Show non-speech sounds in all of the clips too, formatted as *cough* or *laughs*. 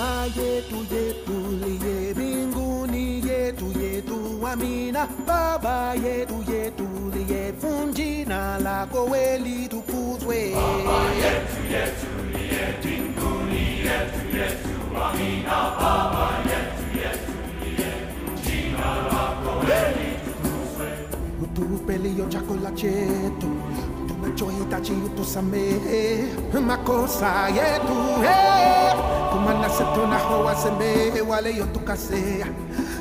Baba yetu yetu liye mbinguni yetu yetu amina. Baba yetu yetu liye jina lako we litukuzwe. Baba yetu yetu liye mbinguni yetu yetu amina. Baba yetu yetu liye jina lako we litukuzwe. Utupe leo chakula chetu tunachohitaji utusamehe makosa yetu hey. Kumana setunaho wasamehe wale yotukasea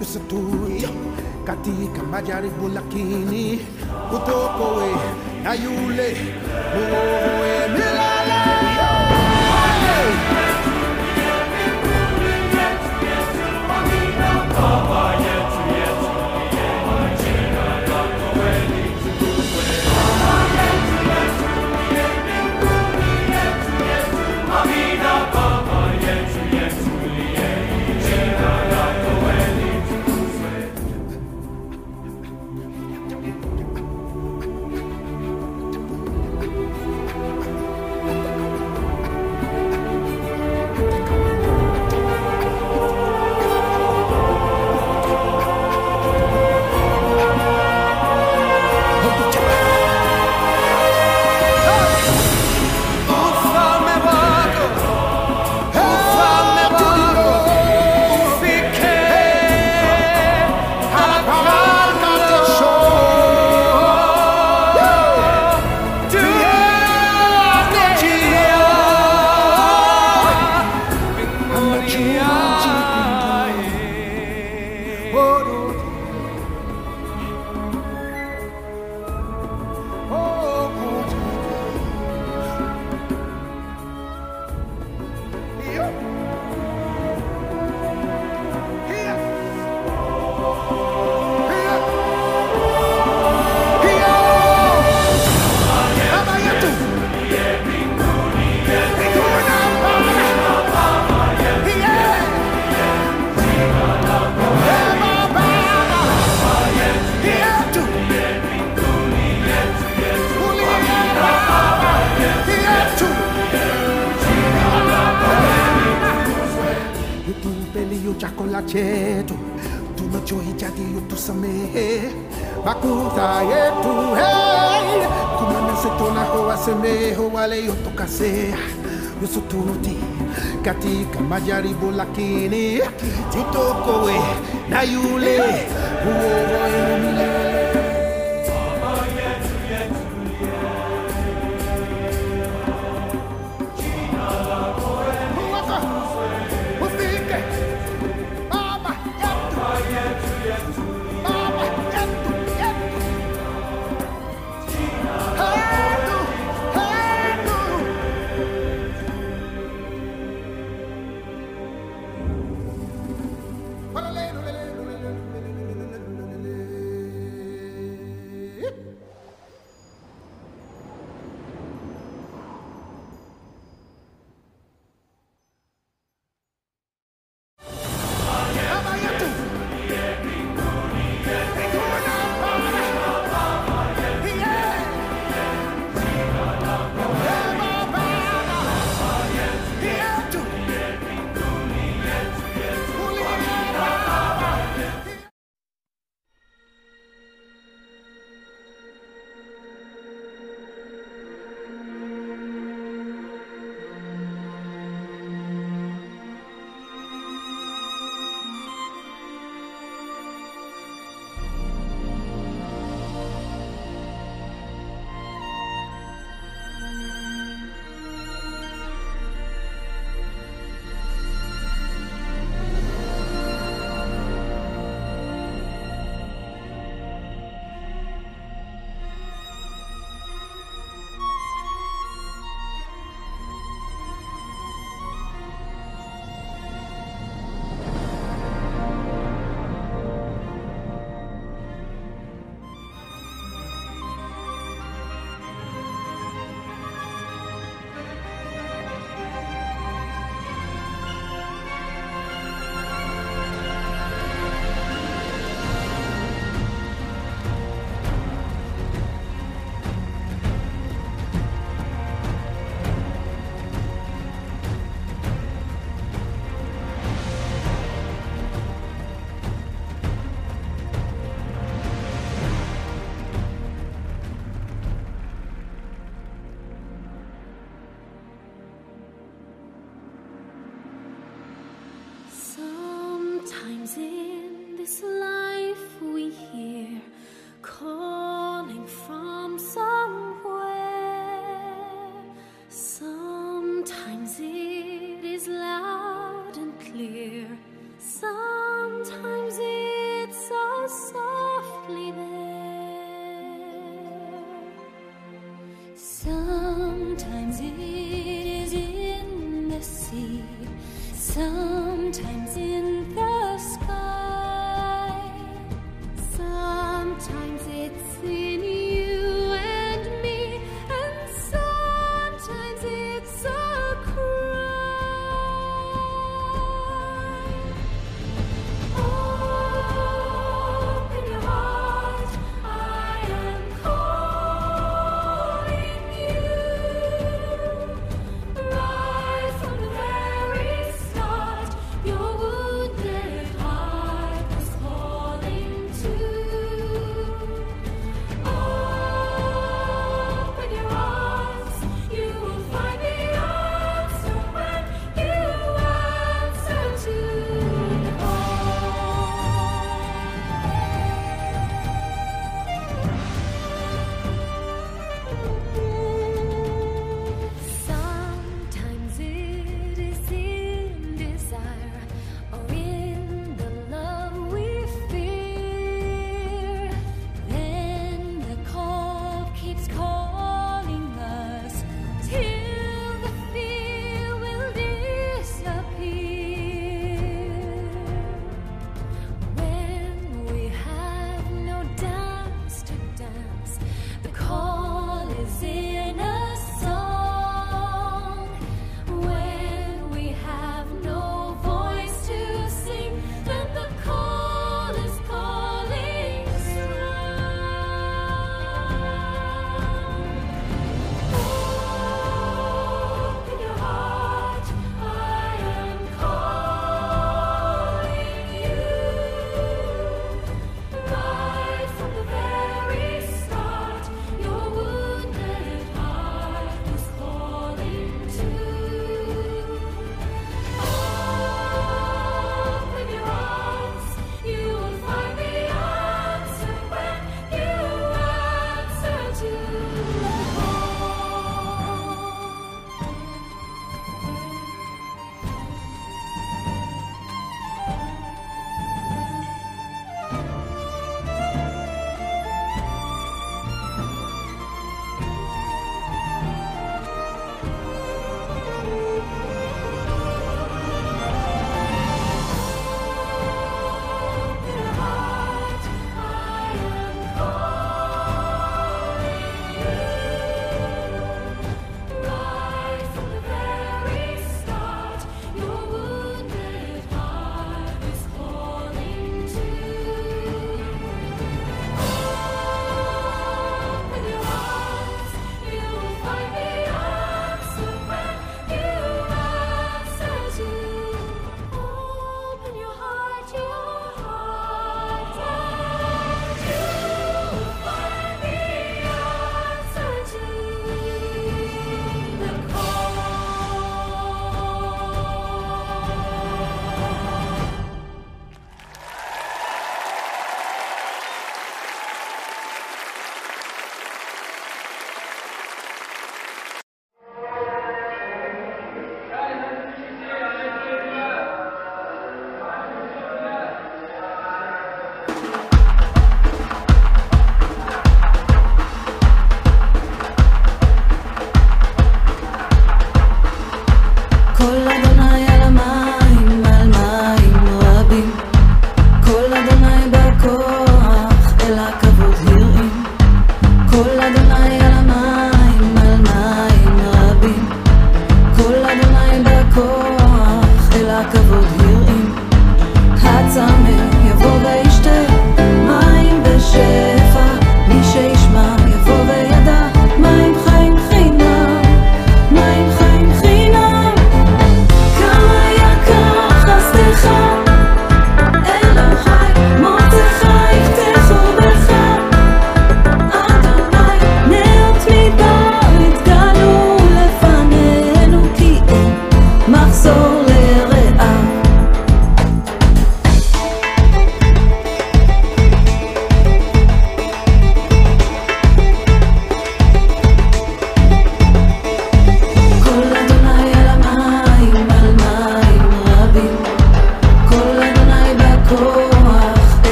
yusituye katika majaribu lakini utokowe na yule muovu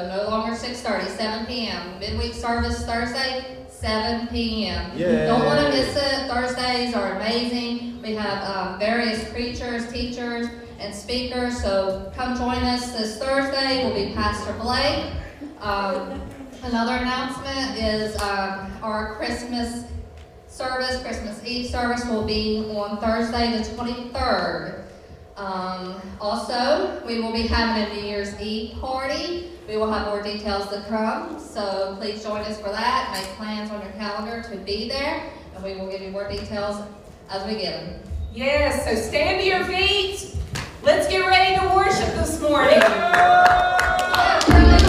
so no longer 6.30, 7 p.m. Midweek service Thursday, 7 p.m. Yay. Don't want to miss it. Thursdays are amazing. We have um, various preachers, teachers, and speakers, so come join us this Thursday. Will be Pastor Blake. Um, another announcement is um, our Christmas service, Christmas Eve service will be on Thursday, the 23rd. Um, also, we will be having a New Year's Eve party. We will have more details to come, so please join us for that. Make plans on your calendar to be there, and we will give you more details as we get them. Yes, so stand to your feet. Let's get ready to worship this morning. I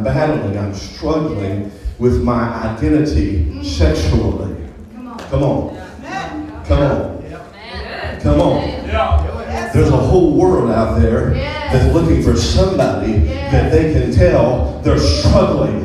I'm battling, I'm struggling with my identity sexually. Come on. Come on. Come on. Come on. There's a whole world out there that's looking for somebody that they can tell they're struggling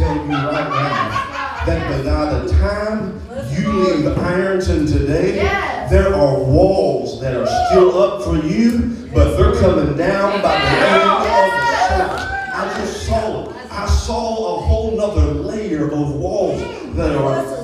tell you right now that by the time you leave Ironton today, there are walls that are still up for you, but they're coming down by the end of the summer. I just saw it. I saw a whole nother layer of walls that are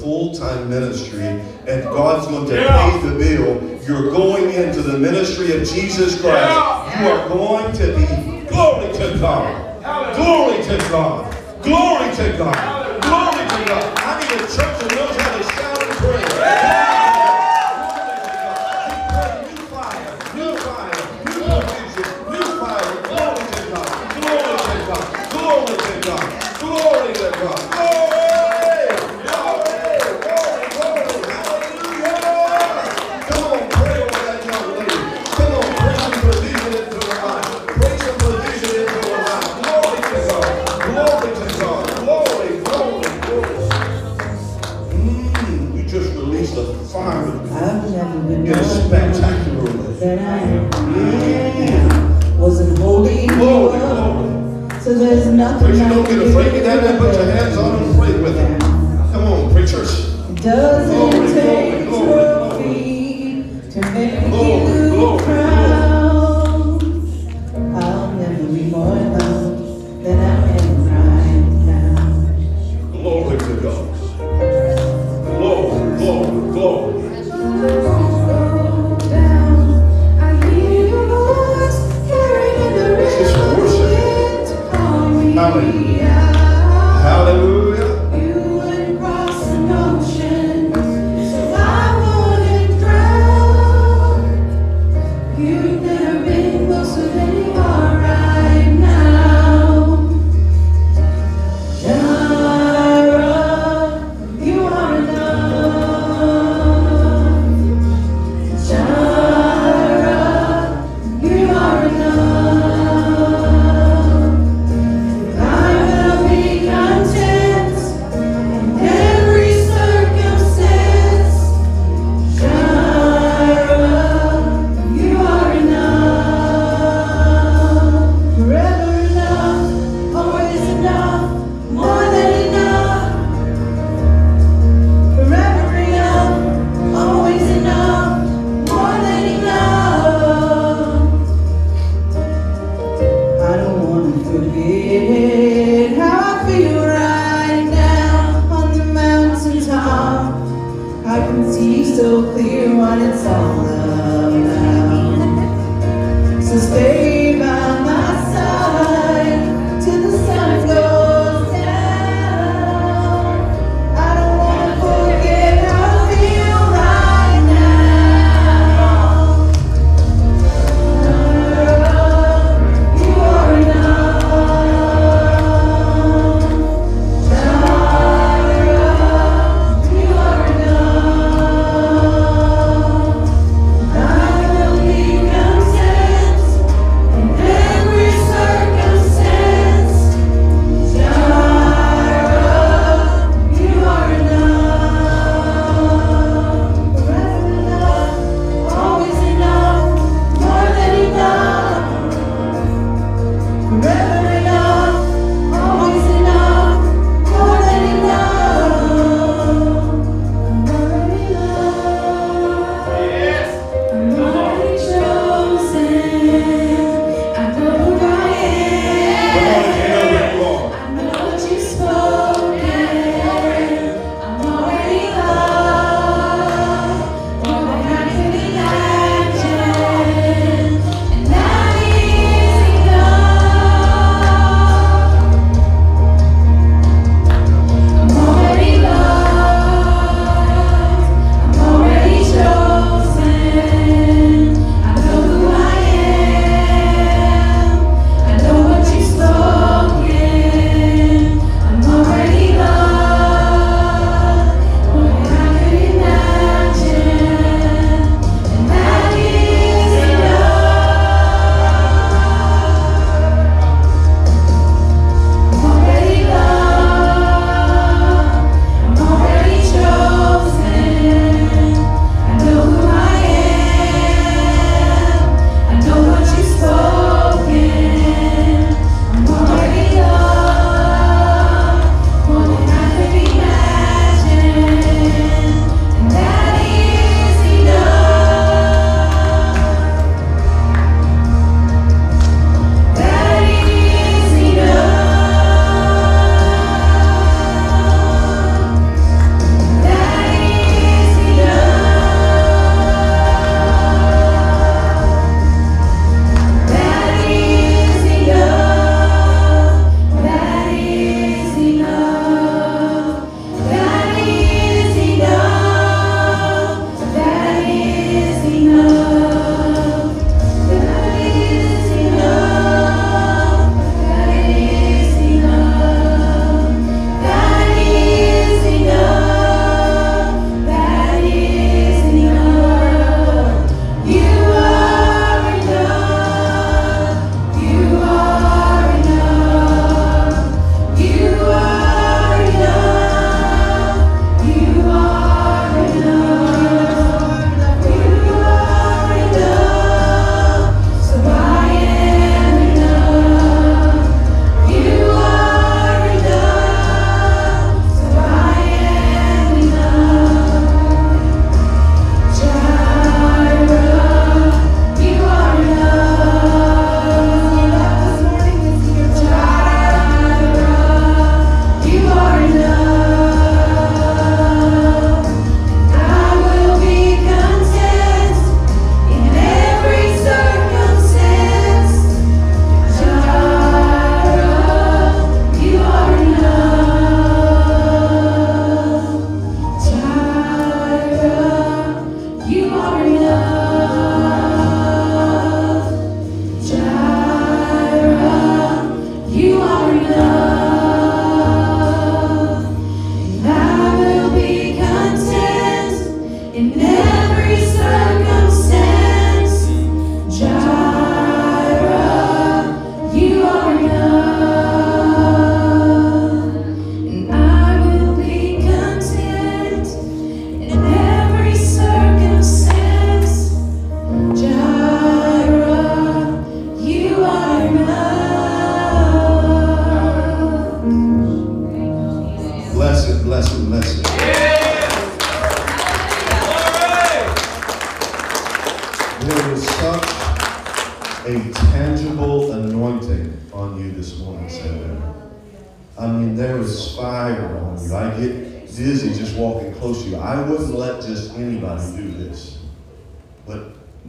full-time ministry and God's going to yeah. pay the bill. You're going into the ministry of Jesus Christ. Yeah. You are going to be glory to God. Glory to God. Glory to God. Break it down and put your hands on them and pray with them. Come on, preachers. Does it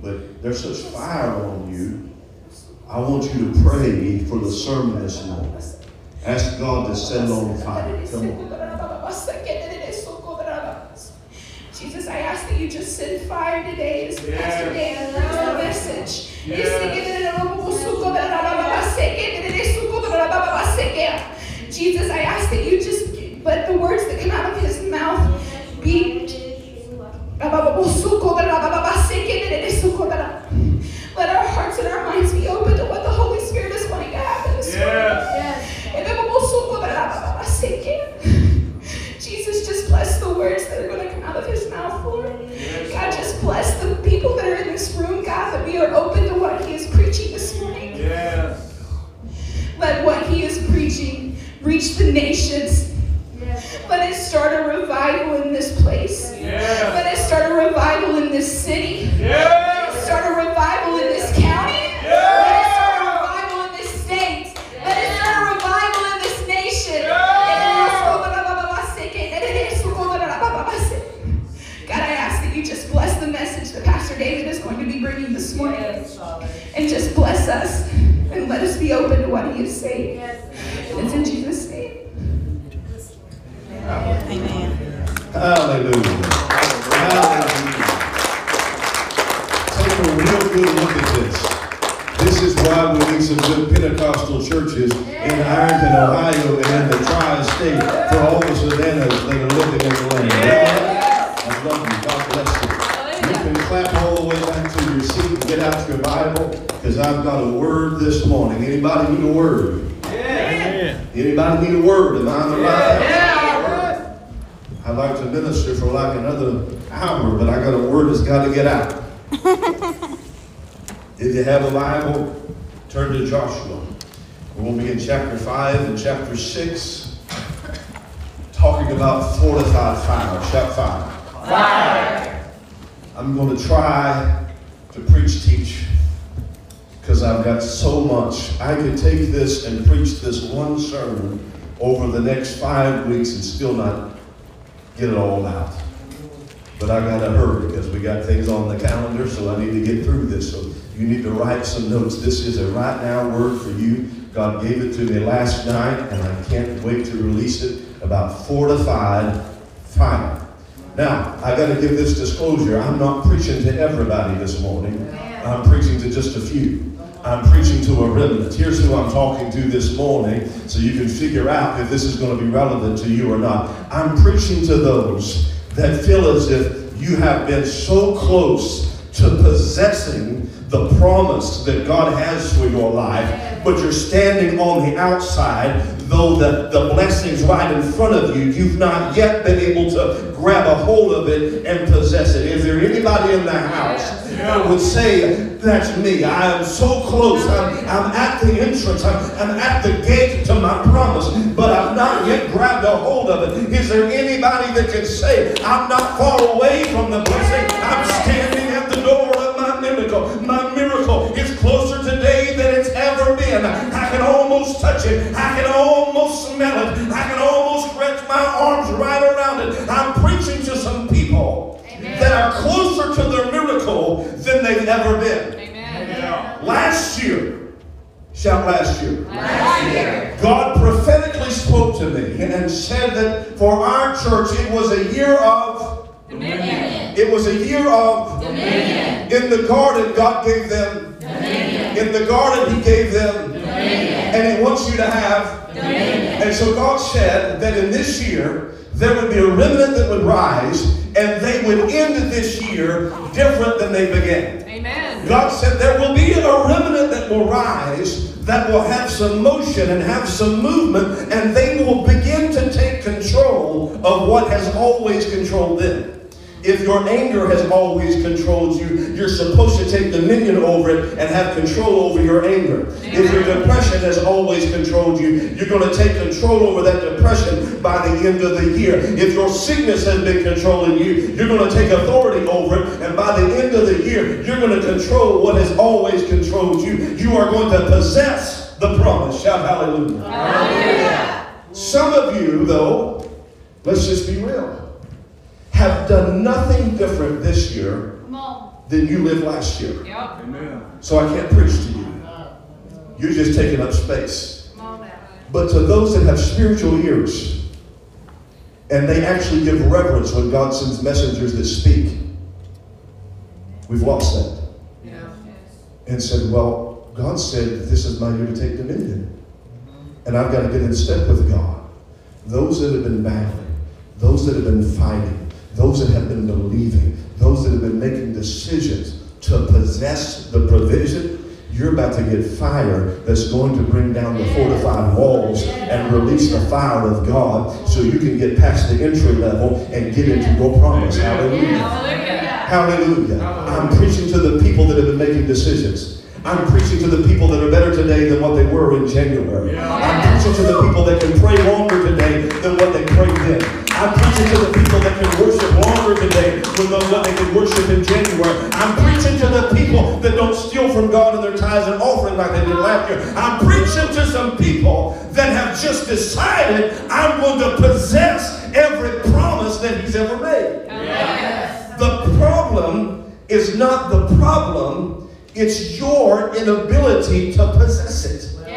But but there's such fire on you. I want you to pray for the sermon this morning. Ask God to set it on fire. Come on. Jesus, I ask that you just send fire today as Pastor Dan brings the message. Jesus, I ask that you just let the words that come out of his mouth be reach the nations. Let it start a revival in this place. Let it start a revival in this city. Let it start a revival in this county. Let it start a revival in this state. Let it start a revival in this nation. God, I ask that you just bless the message that Pastor David is going to be bringing this morning. And just bless us and let us be open to what he is saying. It's in Jesus' name. Hallelujah. Hallelujah. Take a real good look at this. This is why we need some good Pentecostal churches in Ironton, Ohio, and in the tri-state for all the Savannahs that are living in the land. Amen? I love you. God bless you. You can clap all the way back to your seat and get out your Bible because I've got a word this morning. Anybody need a word? Yeah. Anybody need a word? Am I on the right? Like to minister for like another hour, but I got a word that's got to get out. *laughs* if you have a Bible, turn to Joshua. We'll be in chapter 5 and chapter 6, talking about fortified fire. Shout fire. Fire. I'm going to try to preach, teach, because I've got so much. I could take this and preach this one sermon over the next five weeks and still not get it all out. But I gotta hurry because we got things on the calendar, so I need to get through this. So you need to write some notes. This is a right now word for you. God gave it to me last night, and I can't wait to release it about fortified fire. Now, I got to give this disclosure. I'm not preaching to everybody this morning. I'm preaching to just a few. I'm preaching to a remnant. Here's who I'm talking to this morning so you can figure out if this is going to be relevant to you or not. I'm preaching to those that feel as if you have been so close to possessing the promise that God has for your life, but you're standing on the outside, though the, the blessing's right in front of you, you've not yet been able to grab a hold of it and possess it. Is there anybody in the house that would say, That's me? I am so close. I'm, I'm at the entrance, I'm, I'm at the gate to my promise, but I've not yet grabbed a hold of it. Is there anybody that can say, I'm not far away from the blessing? I'm standing almost touch it. I can almost smell it. I can almost stretch my arms right around it. I'm preaching to some people that are closer to their miracle than they've ever been. Amen. Last year, shout last year. God prophetically spoke to me and said that for our church it was a year of it was a year of in the garden God gave them in the garden He gave them and He wants you to have and so God said that in this year there would be a remnant that would rise and they would end this year different than they began. Amen. God said there will be a remnant that will rise, that will have some motion and have some movement, and they will begin to take control of what has always controlled them. If your anger has always controlled you, you're supposed to take dominion over it and have control over your anger. If your depression has always controlled you, you're going to take control over that depression by the end of the year. If your sickness has been controlling you, you're going to take authority over it, and by the end of the year, you're going to control what has always controlled you. You are going to possess the promise. Shout hallelujah. Some of you, though, let's just be real, have done nothing different this year than you lived last year. Amen. So I can't preach to you. You're just taking up space. But to those that have spiritual ears, and they actually give reverence when God sends messengers that speak, we've lost that. And said, Well, God said that this is my year to take dominion. And I've got to get in step with God. Those that have been battling, those that have been fighting, those that have been believing, those that have been making decisions to possess the provision, you're about to get fire that's going to bring down the fortified walls and release the fire of God so you can get past the entry level and get into your promise. Hallelujah. Hallelujah. I'm preaching to the people that have been making decisions. I'm preaching to the people that are better today than what they were in January. I'm preaching to the people that can pray longer today than what they prayed then. I'm preaching to the people that can worship longer today than what they could worship in January. I'm preaching to the people that don't steal from God in their tithes and offering like they did last year. I'm preaching to some people that have just decided I'm going to possess every promise that He's ever made. The problem is not the problem, it's your inability to possess it.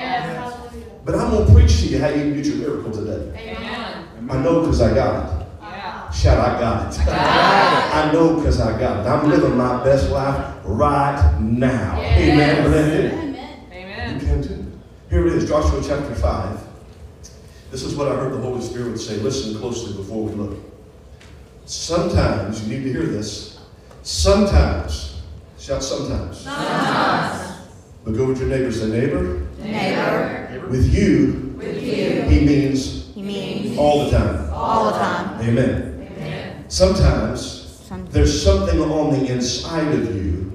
But I'm going to preach to you how you can get your miracle today. I know because I got it. Shout, I got it. I know because I got it. I'm living my best life right now. Amen. Amen. You can too. Here it is, Joshua chapter 5. This is what I heard the Holy Spirit say. Listen closely before we look. Sometimes, you need to hear this. Sometimes, shout sometimes. But go with your neighbor, say neighbor. Neighbor, With you, with you, he means all the time. all the time. Amen. Sometimes Some- there's something on the inside of you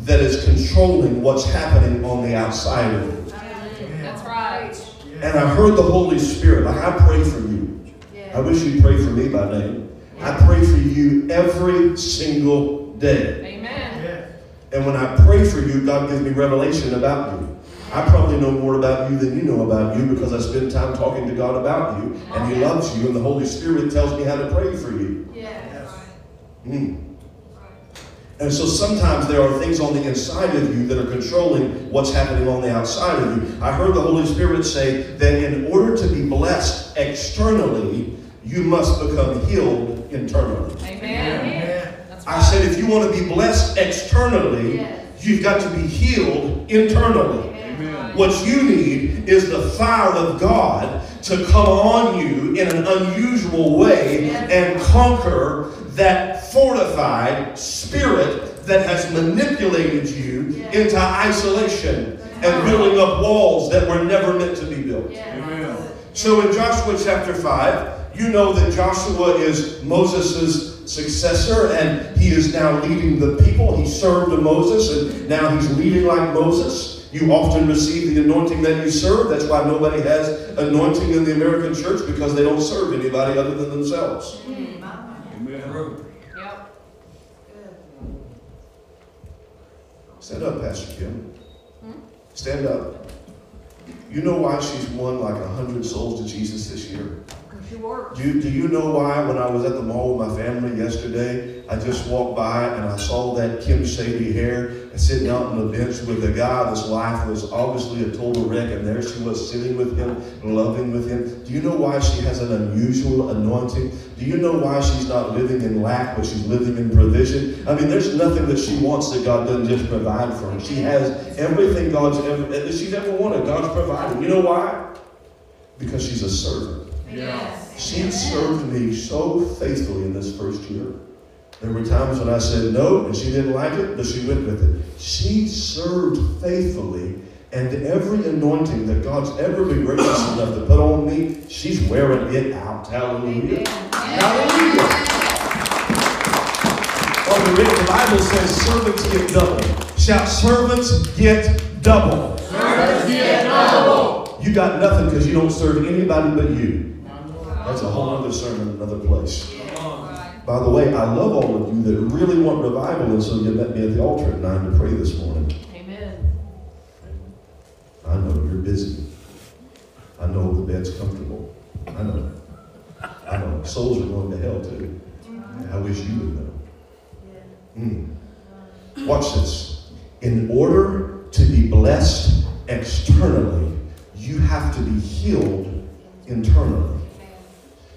that is controlling what's happening on the outside of you. That's right. And I heard the Holy Spirit, like I pray for you. I wish you'd pray for me by name. I pray for you every single day. Amen. And when I pray for you, God gives me revelation about you. I probably know more about you than you know about you because I spend time talking to God about you, and He loves you, and the Holy Spirit tells me how to pray for you. Mm. And so sometimes there are things on the inside of you that are controlling what's happening on the outside of you. I heard the Holy Spirit say that in order to be blessed externally, you must become healed internally. Amen. That's I said if you want to be blessed externally, you've got to be healed internally. What you need is the fire of God to come on you in an unusual way and conquer that fortified spirit that has manipulated you into isolation and building up walls that were never meant to be built. So in Joshua chapter 5, you know that Joshua is Moses' successor and he is now leading the people. He served to Moses and now he's leading like Moses. You often receive the anointing that you serve. That's why nobody has anointing in the American church because they don't serve anybody other than themselves. Yep. Stand up, Pastor Kim. Stand up. You know why she's won like a hundred souls to Jesus this year? Do do you know why when I was at the mall with my family yesterday, I just walked by and I saw that Kim Shady hair sitting out on the bench with a guy whose life was obviously a total wreck, and there she was sitting with him, loving with him. Do you know why she has an unusual anointing? Do you know why she's not living in lack, but she's living in provision? I mean, there's nothing that she wants that God doesn't just provide for her. She has everything God's ever she's ever wanted. God's provided. You know why? Because she's a servant. She served me so faithfully in this first year. There were times when I said no and she didn't like it, but she went with it. She served faithfully, and every anointing that God's ever been gracious enough to put on me, she's wearing it out. Hallelujah. Hallelujah. Written, the Bible says servants get double. Shout, servants get double. Servants get double. You got nothing because you don't serve anybody but you. That's a whole other sermon, another place. By the way, I love all of you that really want revival, and so you met me at the altar at 9 to pray this morning. Amen. I know you're busy. I know the bed's comfortable. I know. I know. Souls are going to hell too. I wish you would know. Mm. Watch this. In order to be blessed externally, you have to be healed internally.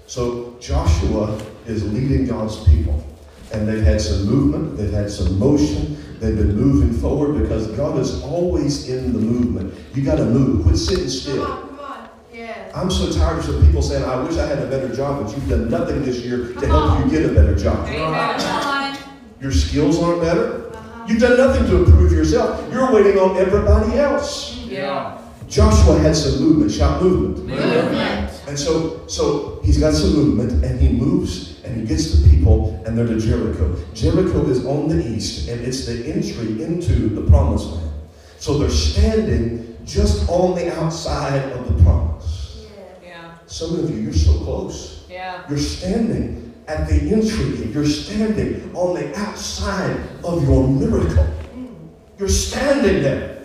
So Joshua is leading God's people. And they've had some movement, they've had some motion, they've been moving forward because God is always in the movement. You got to move, quit sitting still. Come on. come on. Yes. I'm so tired of people saying, I wish I had a better job, but you've done nothing this year to help you get a better job. Amen. Come on. Your skills aren't better. Uh-huh. You've done nothing to improve yourself. You're waiting on everybody else. Yeah. Joshua had some movement, shout movement. Movement. And so, so he's got some movement, and he moves, and he gets the people, and they're to Jericho. Jericho is on the east, and it's the entry into the promised land. So they're standing just on the outside of the promise. Yeah. Some of you, you're so close. Yeah. You're standing at the entry gate. You're standing on the outside of your miracle. You're standing there.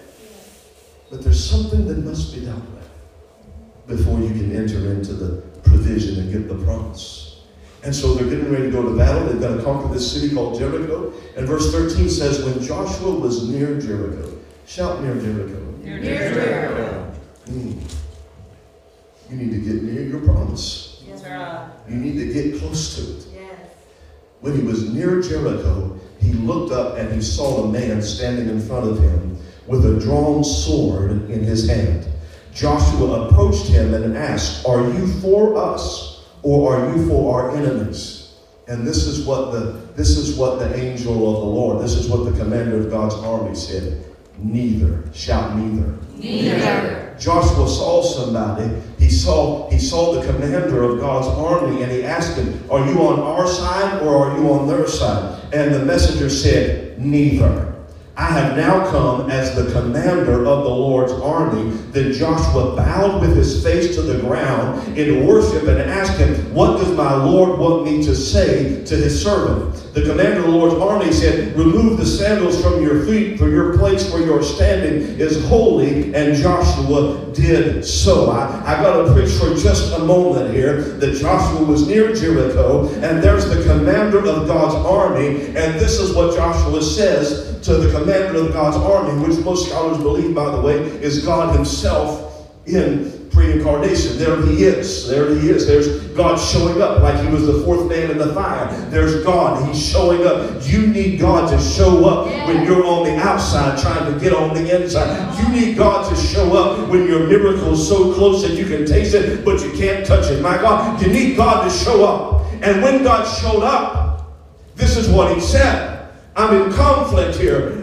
But there's something that must be dealt with before you can enter into the provision and get the promise. And so they're getting ready to go to battle. They've got to conquer this city called Jericho. And verse 13 says, When Joshua was near Jericho, shout near Jericho. Near Jericho. Mm. You need to get near your promise. Right. You need to get close to it. Yes. When he was near Jericho, he looked up and he saw a man standing in front of him with a drawn sword in his hand. Joshua approached him and asked, Are you for us or are you for our enemies? And this is what the this is what the angel of the Lord, this is what the commander of God's army said. Neither. Shout neither. Neither. Joshua saw somebody. He saw he saw the commander of God's army, and he asked him, "Are you on our side or are you on their side?" And the messenger said, "Neither." I have now come as the commander of the Lord's army. Then Joshua bowed with his face to the ground in worship and asked him, What does my Lord want me to say to his servant? The commander of the Lord's army said, Remove the sandals from your feet, for your place where you're standing is holy. And Joshua did so. I, I got to preach for just a moment here that Joshua was near Jericho, and there's the commander of God's army, and this is what Joshua says to the commander of God's army, which most scholars believe, by the way, is God Himself in pre-incarnation. There He is. There He is. There's God showing up like He was the fourth man in the fire. There's God. He's showing up. You need God to show up when you're on the outside trying to get on the inside. You need God to show up when your miracle is so close that you can taste it, but you can't touch it. My God, you need God to show up. And when God showed up, this is what He said. I'm in conflict here.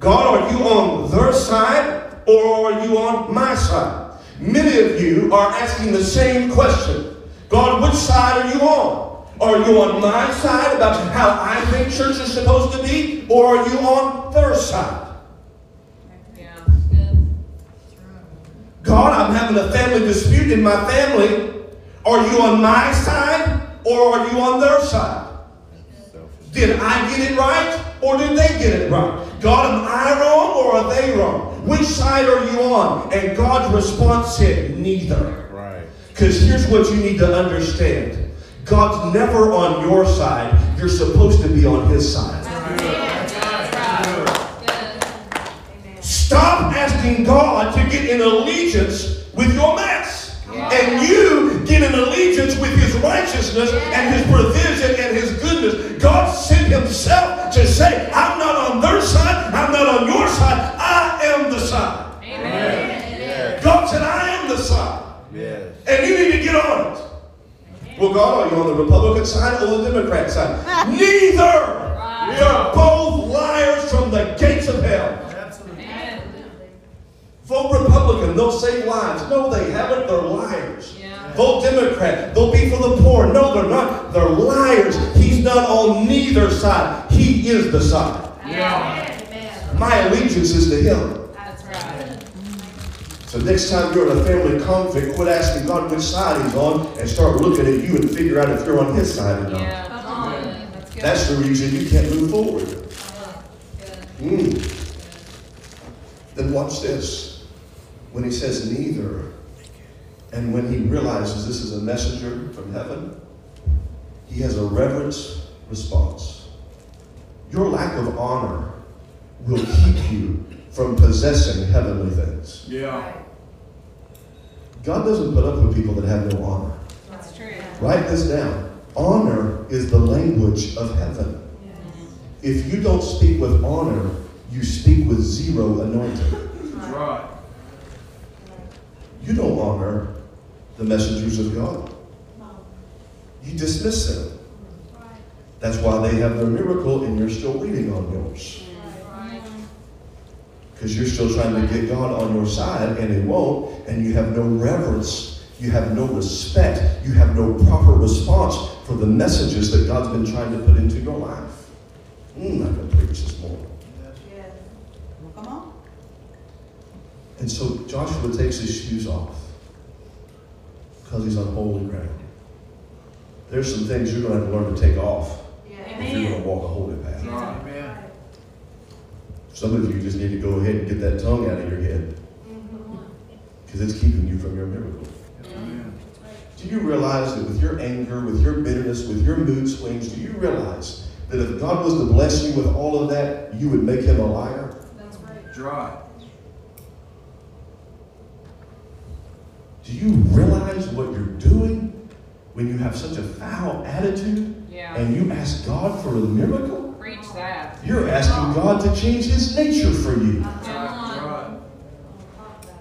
God, are you on their side or are you on my side? Many of you are asking the same question. God, which side are you on? Are you on my side about how I think church is supposed to be, or are you on their side? God, I'm having a family dispute in my family. Are you on my side or are you on their side? Did I get it right or did they get it right? God, am I wrong or are they wrong? Which side are you on? And God's response said, neither. Right. Because here's what you need to understand God's never on your side, you're supposed to be on his side. Stop asking God to get in allegiance with your mess. And you get in allegiance with his righteousness and his provision and his goodness. God sent himself to say, I'm side, I am the side. Amen. God said, I am the side. Yes. And you need to get on it. Well, God, are you on the Republican side or the Democrat side? *laughs* Neither. They're both liars from the gates of hell. Absolutely. Vote Republican, they'll save lives. No, they haven't. They're liars. Yeah. Vote Democrat, they'll be for the poor. No, they're not. They're liars. He's not on neither side. He is the side. Yeah. My allegiance is to him. That's right. So next time you're in a family conflict, quit asking God which side he's on and start looking at you and figure out if you're on his side or not. Yeah. Come on. That's good. That's the reason you can't move forward. Mm. Then watch this. when he says neither, and when he realizes this is a messenger from heaven, he has a reverence response. Your lack of honor will keep you from possessing heavenly things. Yeah. God doesn't put up with people that have no honor. That's true. Write this down. Honor is the language of heaven. If you don't speak with honor, you speak with zero anointing. That's right. You don't honor the messengers of God. You dismiss them. That's why they have their miracle and you're still waiting on yours. Because you're still trying to get God on your side and it won't, and you have no reverence, you have no respect, you have no proper response for the messages that God's been trying to put into your life. Mm, I can preach this morning. Come on. And so Joshua takes his shoes off because he's on holy ground. There's some things you're going to have to learn to take off if you're going to walk a holy path. Amen. Some of you just need to go ahead and get that tongue out of your head mm-hmm. because it's keeping you from your miracle. Do you realize that with your anger, with your bitterness, with your mood swings, do you realize that if God was to bless you with all of that, you would make him a liar? That's right. Dry. Do you realize what you're doing when you have such a foul attitude Yeah. and you ask God for a miracle? That. You're asking God to change his nature for you.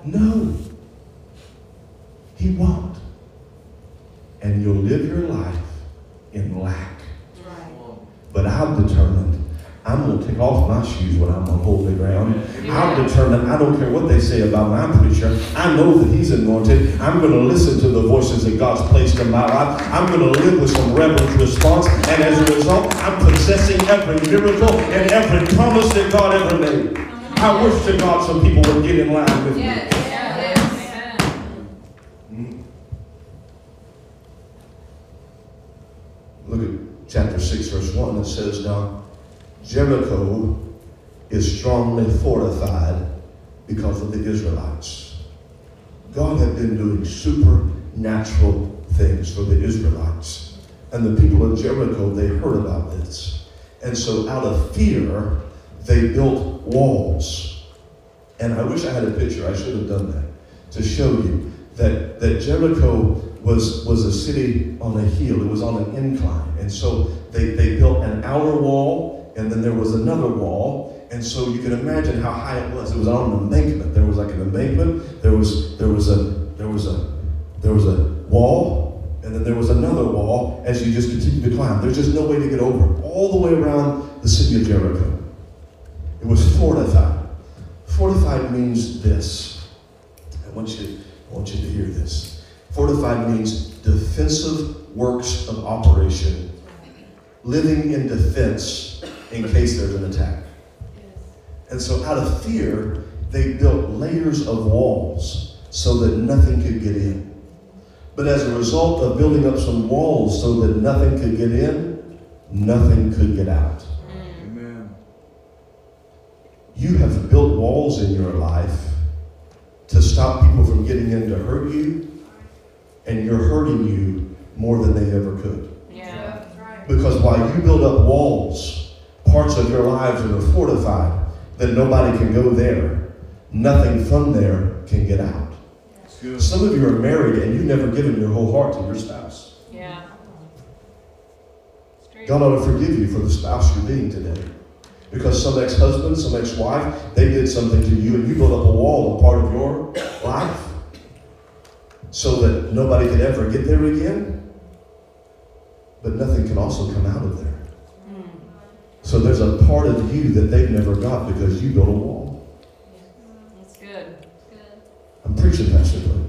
No. He won't. And you'll live your life in lack. But I'm determined. I'm going to take off my shoes when I'm on holy ground. I'm determined. I don't care what they say about my preacher. I know that he's anointed. I'm going to listen to the voices that God's placed in my life. I'm going to live with some reverent response. And as a result, I'm possessing every miracle and every promise that God ever made. I wish to God some people would get in line with me. Look at chapter 6, verse 1. It says, Now Jericho is strongly fortified because of the Israelites. God had been doing supernatural things for the Israelites. And the people of Jericho, they heard about this. And so, out of fear, they built walls. And I wish I had a picture, I should have done that, to show you that, that Jericho was, was a city on a hill, it was on an incline. And so they, they built an outer wall, and then there was another wall. And so you can imagine how high it was. It was on an embankment. There was like an embankment, there was there was a there was a there was a wall, and then there was another wall as you just continue to climb. There's just no way to get over. All the way around the city of Jericho. It was fortified. Fortified means this. I want you, I want you to hear this. Fortified means defensive works of operation, living in defense in case there's an attack. And so, out of fear, they built layers of walls so that nothing could get in. But as a result of building up some walls so that nothing could get in, nothing could get out. Amen. You have built walls in your life to stop people from getting in to hurt you, and you're hurting you more than they ever could. Yeah. Because while you build up walls, parts of your lives that are fortified, that nobody can go there, nothing from there can get out. Some of you are married and you've never given your whole heart to your spouse. Yeah. God ought to forgive you for the spouse you're being today. Because some ex-husband, some ex-wife, they did something to you and you built up a wall, a part of your life, so that nobody could ever get there again. But nothing can also come out of there. So there's a part of you that they've never got because you built a wall. That's good. I'm preaching, Pastor Blake.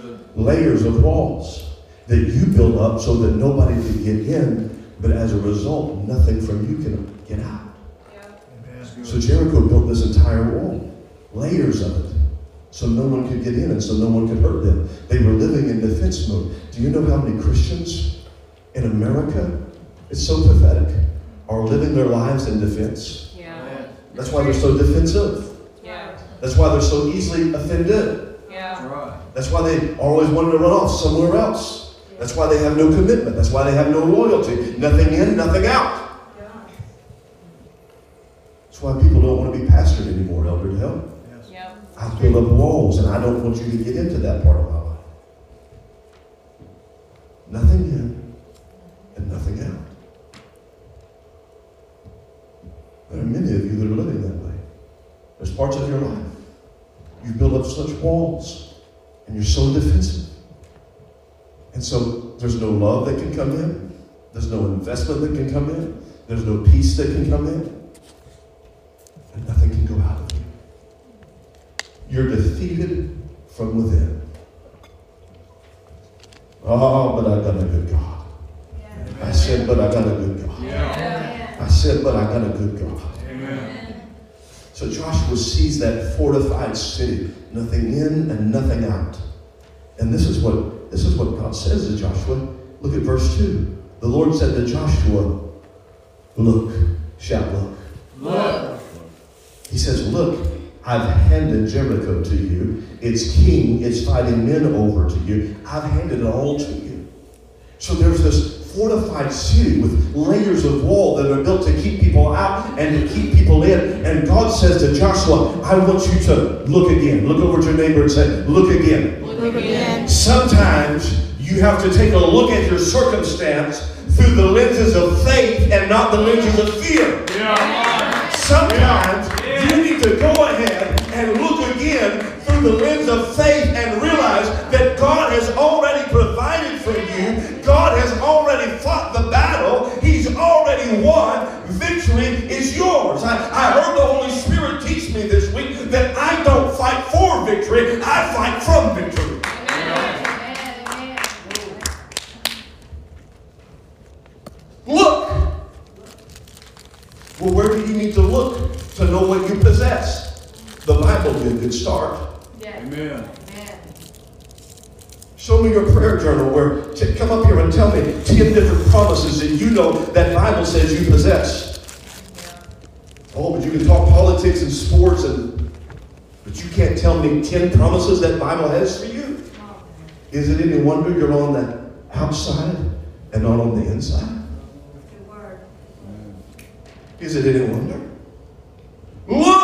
Good. Layers of walls that you built up so that nobody could get in, but as a result, nothing from you can get out. It's good. So Jericho built this entire wall, layers of it, so no one could get in and so no one could hurt them. They were living in defense mode. Do you know how many Christians in America, it's so pathetic, are living their lives in defense? Yeah. That's why they're so defensive. Yeah. That's why they're so easily offended. Yeah. Right. That's why they always wanted to run off somewhere else. That's why they have no commitment. That's why they have no loyalty. Nothing in, nothing out. That's why people don't want to be pastored anymore, Elder Dale. Yep. I've built up walls, and I don't want you to get into that part of my life. Nothing in and nothing out. There are many of you that are living that way. There's parts of your life. You've built up such walls, and you're so defensive. And so there's no love that can come in. There's no investment that can come in. There's no peace that can come in. And nothing can go out of you. You're defeated from within. Oh, but I've got a good God. I said, but I've got a good God. Yeah. Said, but I got a good God. Amen. So Joshua sees that fortified city, nothing in and nothing out. And this is what this is what God says to Joshua. Look at verse 2. The Lord said to Joshua, Look, shout look. Look. He says, Look, I've handed Jericho to you. Its king is fighting men over to you. I've handed it all to you. So there's this fortified city with layers of wall that are built to keep people out and to keep people in. And God says to Joshua, I want you to look again. Look over at your neighbor and say, Look again. Look again. Sometimes you have to take a look at your circumstance through the lenses of faith and not the lenses of fear. Yeah. Sometimes you need to go ahead and look again through the lens of faith and realize that God has already for you. God has already fought the battle. He's already won. Victory is yours. I, I heard the Holy Spirit teach me this week that I don't fight for victory, I fight from victory. Amen. Look. Well, where do you need to look to know what you possess? The Bible would be a good start. Amen. Show me your prayer journal where t- come up here and tell me 10 different promises that you know that Bible says you possess. Oh, but you can talk politics and sports and but you can't tell me 10 promises that Bible has for you. Oh. Is it any wonder you're on that outside and not on the inside? Is it any wonder? Look!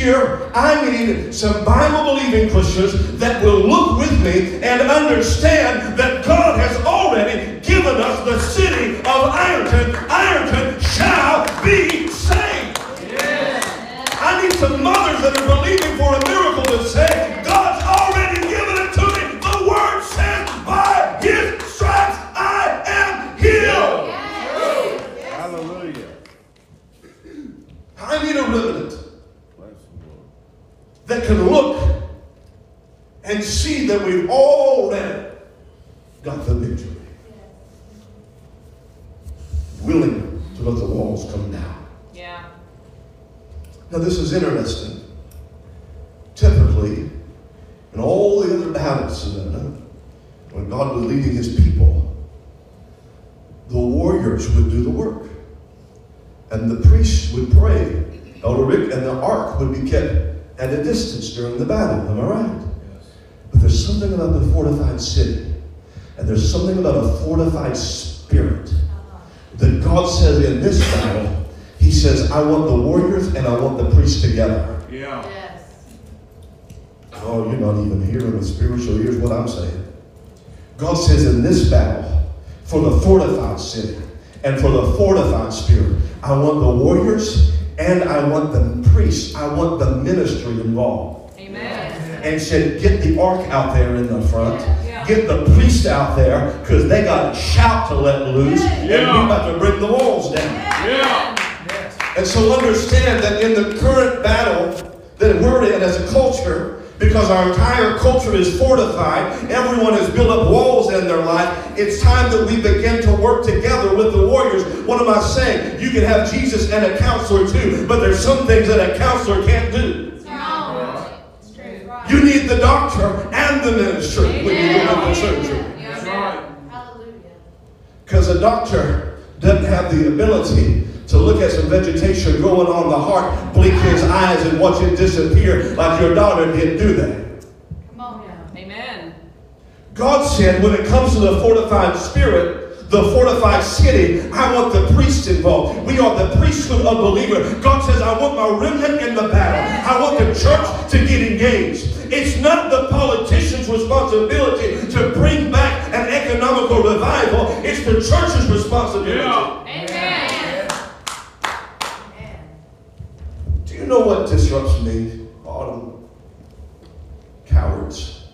Year, I need some Bible believing Christians that will look with me and understand that God has already given us the city of. Ironton in this battle, for the fortified city and for the fortified spirit, I want the warriors and I want the priests. I want the ministry involved. Amen. And said, get the ark out there in the front. Yeah. Get the priest out there because they got a shout to let loose. And Yeah. we about to bring the walls down. Yeah. And so understand that in the current battle that we're in as a culture, because our entire culture is fortified, everyone has built up walls in their life, it's time that we begin to work together with the warriors. What am I saying? You can have Jesus and a counselor too, but there's some things that a counselor can't do. You need the doctor and the minister when you go into surgery. That's right. Because a doctor doesn't have the ability to look at some vegetation growing on the heart, blink his eyes and watch it disappear like your daughter did, do that. Come on now. Amen. God said when it comes to the fortified spirit, the fortified city, I want the priests involved. We are the priesthood of believer. God says, I want my remnant in the battle. I want the church to get engaged. It's not the politician's responsibility to bring back an economical revival. It's the church's responsibility. Amen. Do you know what disrupts me? Autumn. Cowards.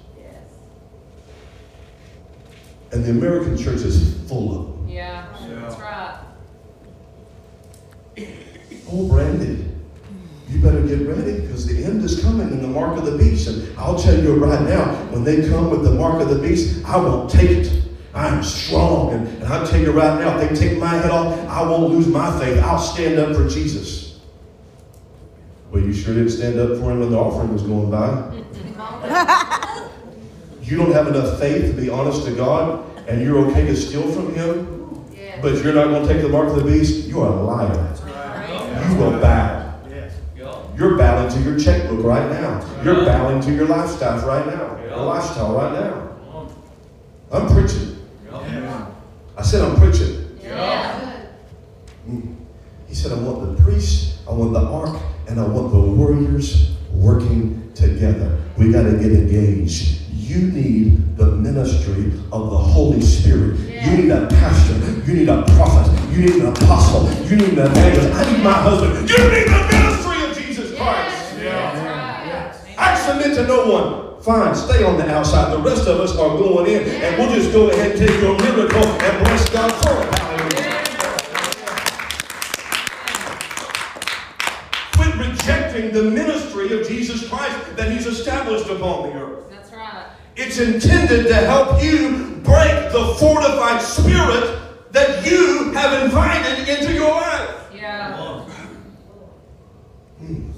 And the American church is full of them. Yeah, that's right. *laughs* Oh, Brandy, you better get ready because the end is coming and the mark of the beast. And I'll tell you right now, when they come with the mark of the beast, I won't take it. I am strong. And, and I'll tell you right now, if they take my head off, I won't lose my faith. I'll stand up for Jesus. Well, you sure didn't stand up for him when the offering was going by. You don't have enough faith to be honest to God, and you're okay to steal from Him, but you're not going to take the mark of the beast. You are a liar. You will bow. You're bowing to your checkbook right now. You're bowing to your lifestyle right now. Your lifestyle right now. I'm preaching. I said I'm preaching. Mm. He said, I want the priest, I want the ark, and I want the warriors working together. We got to get engaged. You need the ministry of the Holy Spirit. You need a pastor. You need a prophet. You need an apostle. You need an evangelist. I need my husband. You need the ministry of Jesus Christ. I submit to no one. Fine, stay on the outside. The rest of us are going in, and we'll just go ahead and take your miracle and bless God for it. Established upon the earth. That's right. It's intended to help you break the fortified spirit that you have invited into your life. Yeah. Hmm.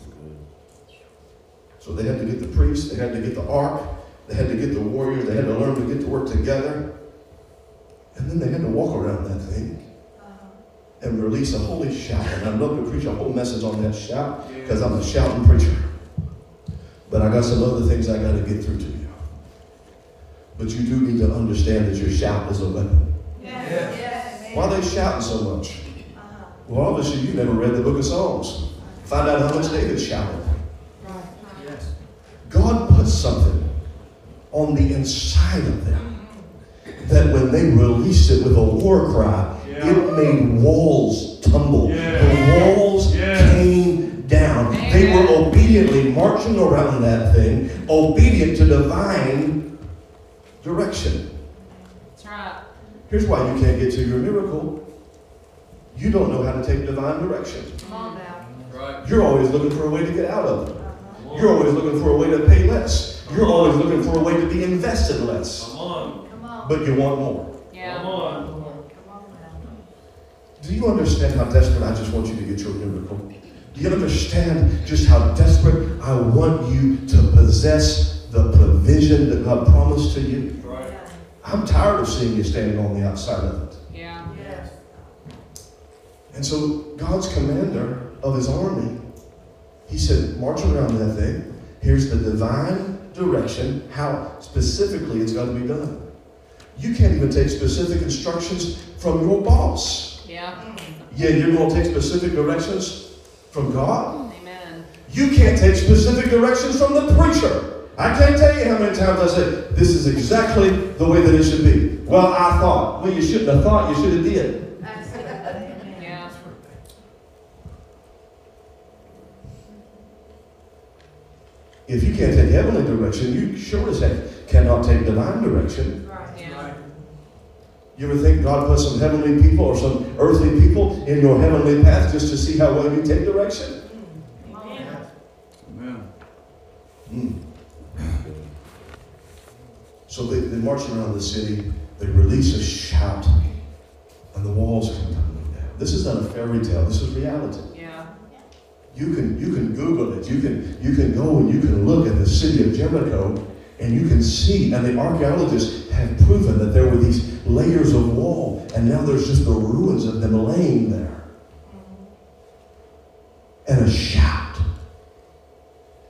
So they had to get the priests, they had to get the ark, they had to get the warriors, they had to learn to get to work together. And then they had to walk around that thing uh-huh. and release a holy shout. And I'd love to preach a whole message on that shout because I'm a shouting preacher. But I got some other things I got to get through to you. But you do need to understand that your shout is a weapon. Why are they shouting so much? Uh-huh. Well, obviously you never read the book of Psalms. Find out how much David shouted. God put something on the inside of them that when they released it with a war cry, it made walls tumble. The walls came down. They were obediently marching around that thing, obedient to divine direction. That's right. Here's why you can't get to your miracle. You don't know how to take divine direction. Come on now. You're always looking for a way to get out of it. Uh-huh. You're always looking for a way to pay less. You're always looking for a way to be invested less. Come on. But you want more. Yeah. Do you understand how desperate I just want you to get your miracle? Do you understand just how desperate I want you to possess the provision that God promised to you? I'm tired of seeing you standing on the outside of it. Yeah. And so God's commander of his army, he said, march around that thing. Here's the divine direction, how specifically it's going to be done. You can't even take specific instructions from your boss. Yeah. Yeah, you're going to take specific directions from God. Amen. You can't take specific directions from the preacher. I can't tell you how many times I said, this is exactly the way that it should be. Well, I thought. Well, you shouldn't have thought, you should have did. Yeah. If you can't take heavenly direction, you sure as heck cannot take divine direction. Yeah. You ever think God put some heavenly people or some earthly people in your heavenly path just to see how well you take direction? Mm. So they, they march around the city, they release a shout, and the walls come tumbling down. This is not a fairy tale, this is reality. Yeah. You can you can Google it. You can you can go and you can look at the city of Jericho and you can see, and the archaeologists have proven that there were these layers of wall, and now there's just the ruins of them laying there. and a shout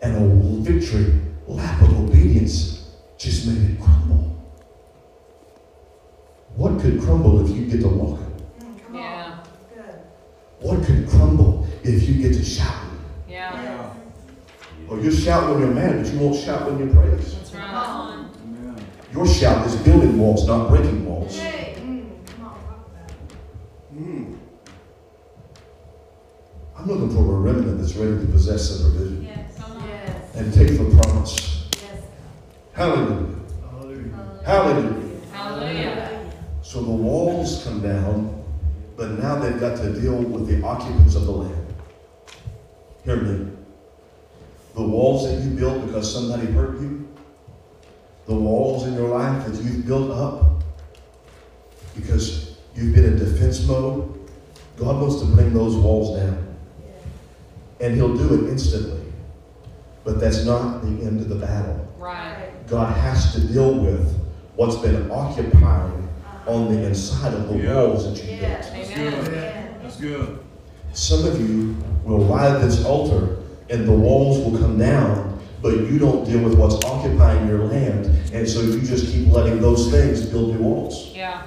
and a victory lap of obedience just made it crumble. What could crumble if you get to walking? Yeah. What could crumble if you get to shouting? Yeah. Or you shout when you're mad, but you won't shout when you praise. That's right. Your shout is building walls, not breaking walls. Hmm. I'm looking for a remnant that's ready to possess the provision and take the promise. Hallelujah. Hallelujah. Hallelujah. So the walls come down, but now they've got to deal with the occupants of the land. Hear me. The walls that you built because somebody hurt you, the walls in your life that you've built up because you've been in defense mode, God wants to bring those walls down. And He'll do it instantly. But that's not the end of the battle. Right. God has to deal with what's been occupying on the inside of the Yeah. walls that you built. Amen. That's good. Some of you will ride this altar and the walls will come down, but you don't deal with what's occupying your land, and so you just keep letting those things build new walls. Yeah.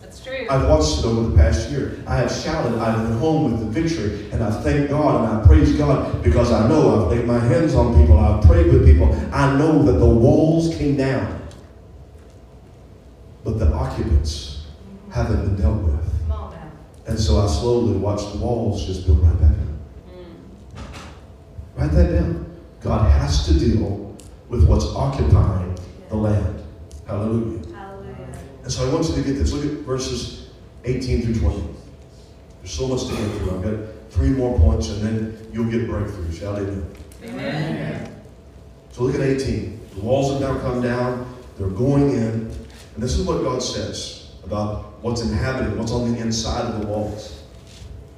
That's true. I've watched it over the past year. I have shouted, I've been home with the victory, and I thank God and I praise God because I know I've laid my hands on people, I've prayed with people. I know that the walls came down, but the occupants haven't been dealt with. And so I slowly watched the walls just build right back up. Mm. Write that down. God has to deal with what's occupying the land. Hallelujah. Hallelujah. And so I want you to get this. Look at verses 18 through 20. There's so much to get through. I've got three more points and then you'll get breakthrough. Shout amen. Amen. So look at 18. The walls have now come down. They're going in. And this is what God says about what's inhabited, what's on the inside of the walls.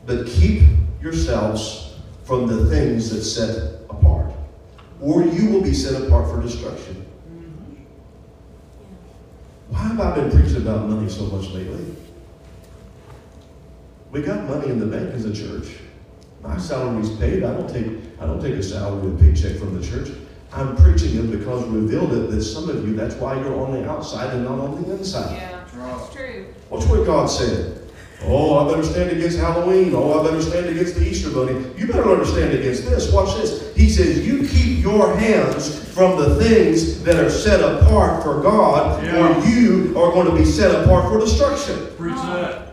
But keep yourselves from the things that set apart, or you will be set apart for destruction. Mm-hmm. Why have I been preaching about money so much lately? We got money in the bank as a church. My salary's paid. I don't take I don't take a salary or paycheck from the church. I'm preaching it because revealed it that some of you, that's why you're on the outside and not on the inside. Yeah. That's true. Watch what God said. Oh, I better stand against Halloween. Oh, I better stand against the Easter Bunny. You better understand against this. Watch this. He says, You keep your hands from the things that are set apart for God, Yeah. or you are going to be set apart for destruction. Preach that.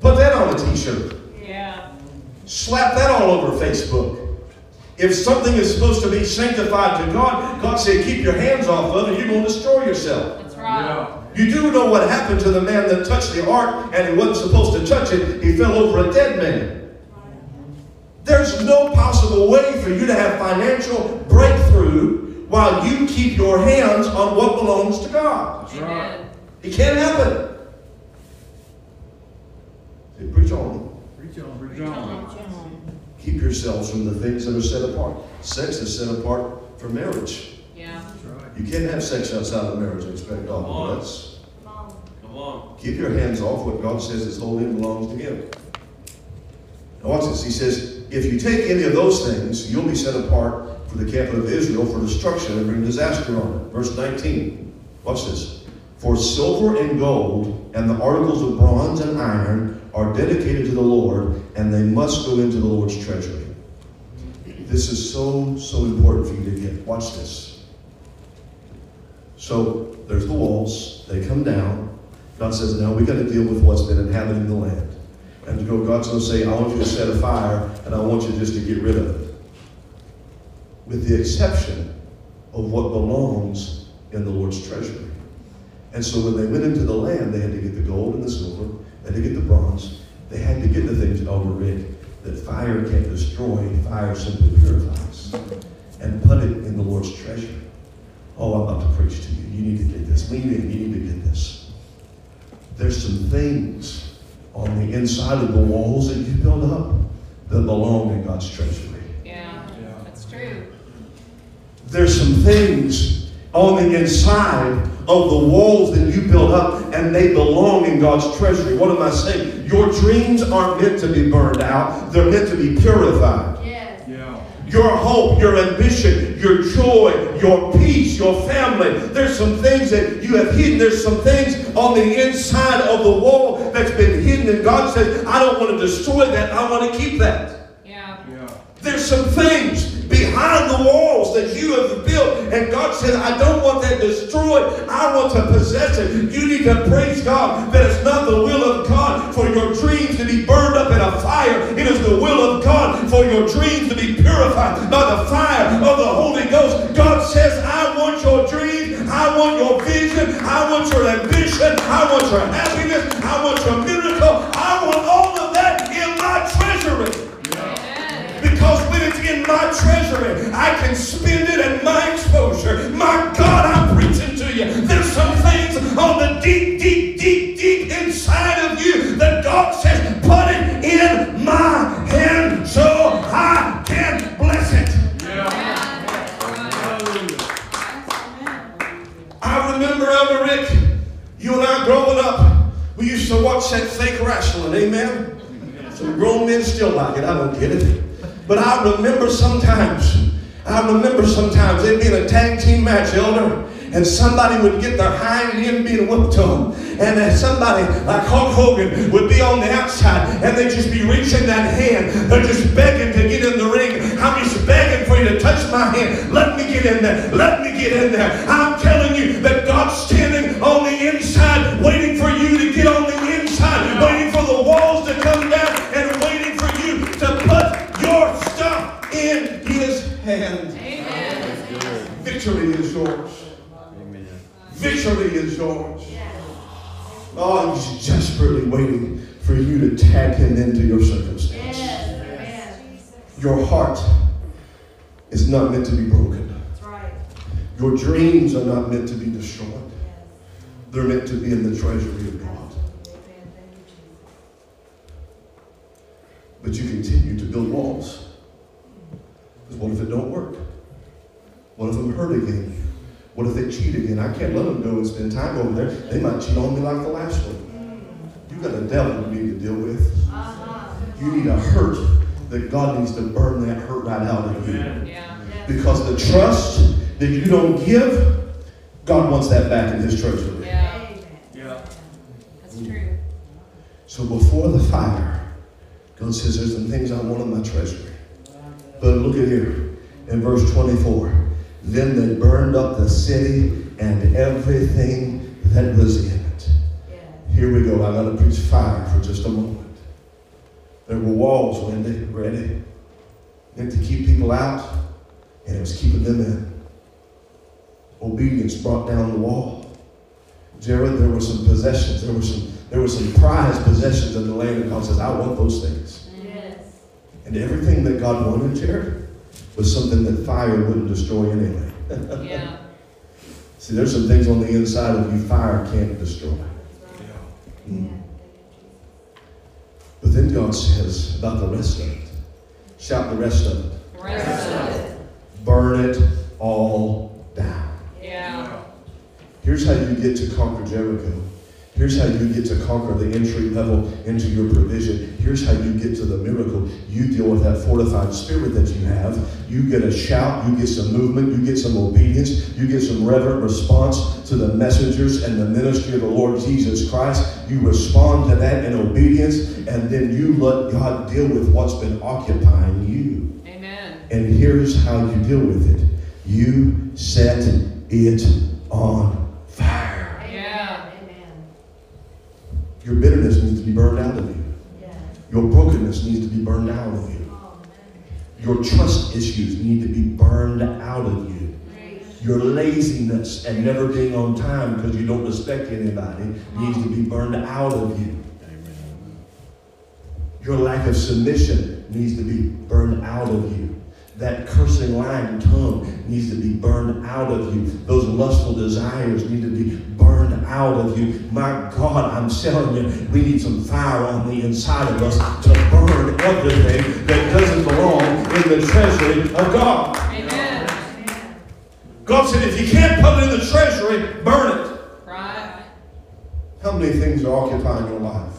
Put that on a t shirt. Yeah. Slap that all over Facebook. If something is supposed to be sanctified to God, God said, Keep your hands off of it, you're going to destroy yourself. That's right. Yeah. You do know what happened to the man that touched the ark and he wasn't supposed to touch it. He fell over a dead man. There's no possible way for you to have financial breakthrough while you keep your hands on what belongs to God. That's right. Amen. It can't happen. Say, preach on. Preach on. Preach on. Keep yourselves from the things that are set apart. Sex is set apart for marriage. Yeah. That's right. You can't have sex outside of marriage and expect God to bless. Come on. Keep your hands off what God says is holy and belongs to Him. Now watch this. He says, if you take any of those things, you'll be set apart for the camp of Israel for destruction and bring disaster on it. Verse 19. Watch this. For silver and gold and the articles of bronze and iron are dedicated to the Lord, and they must go into the Lord's treasury. This is so, so important for you to get. Watch this. So there's the walls, they come down. God says, now we got to deal with what's been inhabiting the land. And go, God's going to say, I want you to set a fire, and I want you just to get rid of it. With the exception of what belongs in the Lord's treasury. And so when they went into the land, they had to get the gold and the silver, they had to get the bronze, they had to get the things, over it. that fire can't destroy, fire simply purifies. And put it in the Lord's treasury. Oh, I'm about to preach to you. You need to get this. Lean in. You need to get this. There's some things on the inside of the walls that you build up that belong in God's treasury. Yeah. That's true. There's some things on the inside of the walls that you build up and they belong in God's treasury. What am I saying? Your dreams aren't meant to be burned out, they're meant to be purified. Your hope, your ambition, your joy, your peace, your family. There's some things that you have hidden. There's some things on the inside of the wall that's been hidden. And God says, I don't want to destroy that. I want to keep that. Yeah. yeah. There's some things behind the walls that you have built, and God said, I don't want that destroyed. I want to possess it. You need to praise God that it's not the will of God for your dreams to be burned up in a fire. It is the will of God for your dreams to be purified by the fire of the Holy Ghost. God says, I want your dreams, I want your vision, I want your ambition, I want your happiness, I want your my treasury, I can spend it at my exposure. My God, I'm preaching to you. There's some things on the deep, deep, deep, deep inside of you that God says, put it in my hand so I can bless it. I remember Elder Rick, you and I growing up, we used to watch that fake wrestling, amen? Some grown men still like it, I don't get it. But I remember sometimes, I remember sometimes there'd be in a tag team match, Elder, and somebody would get their hind end being whipped to them. And then somebody like Hulk Hogan would be on the outside and they'd just be reaching that hand. They're just begging to get in the ring. I'm just begging for you to touch my hand. Let me get in there. Let me get in there. I'm telling you that God's standing on the inside, waiting Victory is yours. Victory is yours. Oh, he's desperately waiting for you to tag him into your circumstance. Your heart is not meant to be broken. Your dreams are not meant to be destroyed. They're meant to be in the treasury of God. But you continue to build walls. Because what if it don't work? What if I'm hurt again? What if they cheat again? I can't let them go and spend time over there. They might cheat on me like the last one. You got a devil you need to deal with. You need a hurt that God needs to burn that hurt right out of you. Because the trust that you don't give, God wants that back in His treasury. Yeah. That's true. So before the fire, God says, There's some things I want in my treasury. But look at here in verse 24. Then they burned up the city and everything that was in it. Here we go. I'm going to preach fire for just a moment. There were walls, when they Wendy, ready, meant to keep people out, and it was keeping them in. Obedience brought down the wall. Jared, there were some possessions. There were some there were some prized possessions in the land, and God says, I want those things. And everything that God wanted, Jared, was something that fire wouldn't destroy anyway. Yeah. *laughs* See, there's some things on the inside of you fire can't destroy. Mm. But then God says about the rest of it. Shout the rest of it. Rest of it. Burn it all down. Yeah. Here's how you get to conquer Jericho. Here's how you get to conquer the entry level into your provision. Here's how you get to the miracle. You deal with that fortified spirit that you have. You get a shout, you get some movement, you get some obedience, you get some reverent response to the messengers and the ministry of the Lord Jesus Christ. You respond to that in obedience, and then you let God deal with what's been occupying you. Amen. And here's how you deal with it you set it on fire. Yeah. Your bitterness needs to be burned out of you. Your brokenness needs to be burned out of you. Your trust issues need to be burned out of you. Your laziness and never being on time because you don't respect anybody needs to be burned out of you. Your lack of submission needs to be burned out of you. That cursing, lying tongue needs to be burned out of you. Those lustful desires need to be burned out of you. My God, I'm telling you, we need some fire on the inside of us to burn everything that doesn't belong in the treasury of God. Amen. God said, if you can't put it in the treasury, burn it. Right. How many things are occupying your life?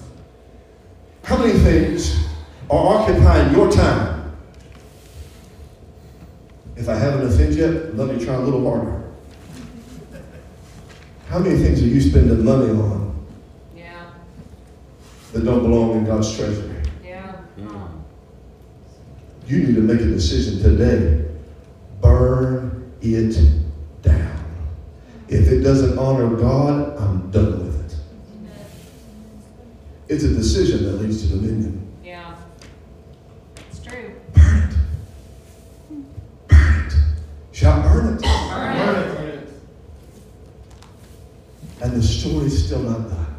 How many things are occupying your time? If I haven't offended yet, let me try a little harder. How many things are you spending money on Yeah, that don't belong in God's treasury? yeah. Mm. You need to make a decision today. Burn it down. If it doesn't honor God, I'm done with it. It's a decision that leads to dominion. Yeah. It's true. Burn it. Burn it. Shout, burn it. Burn it. And the story's still not done.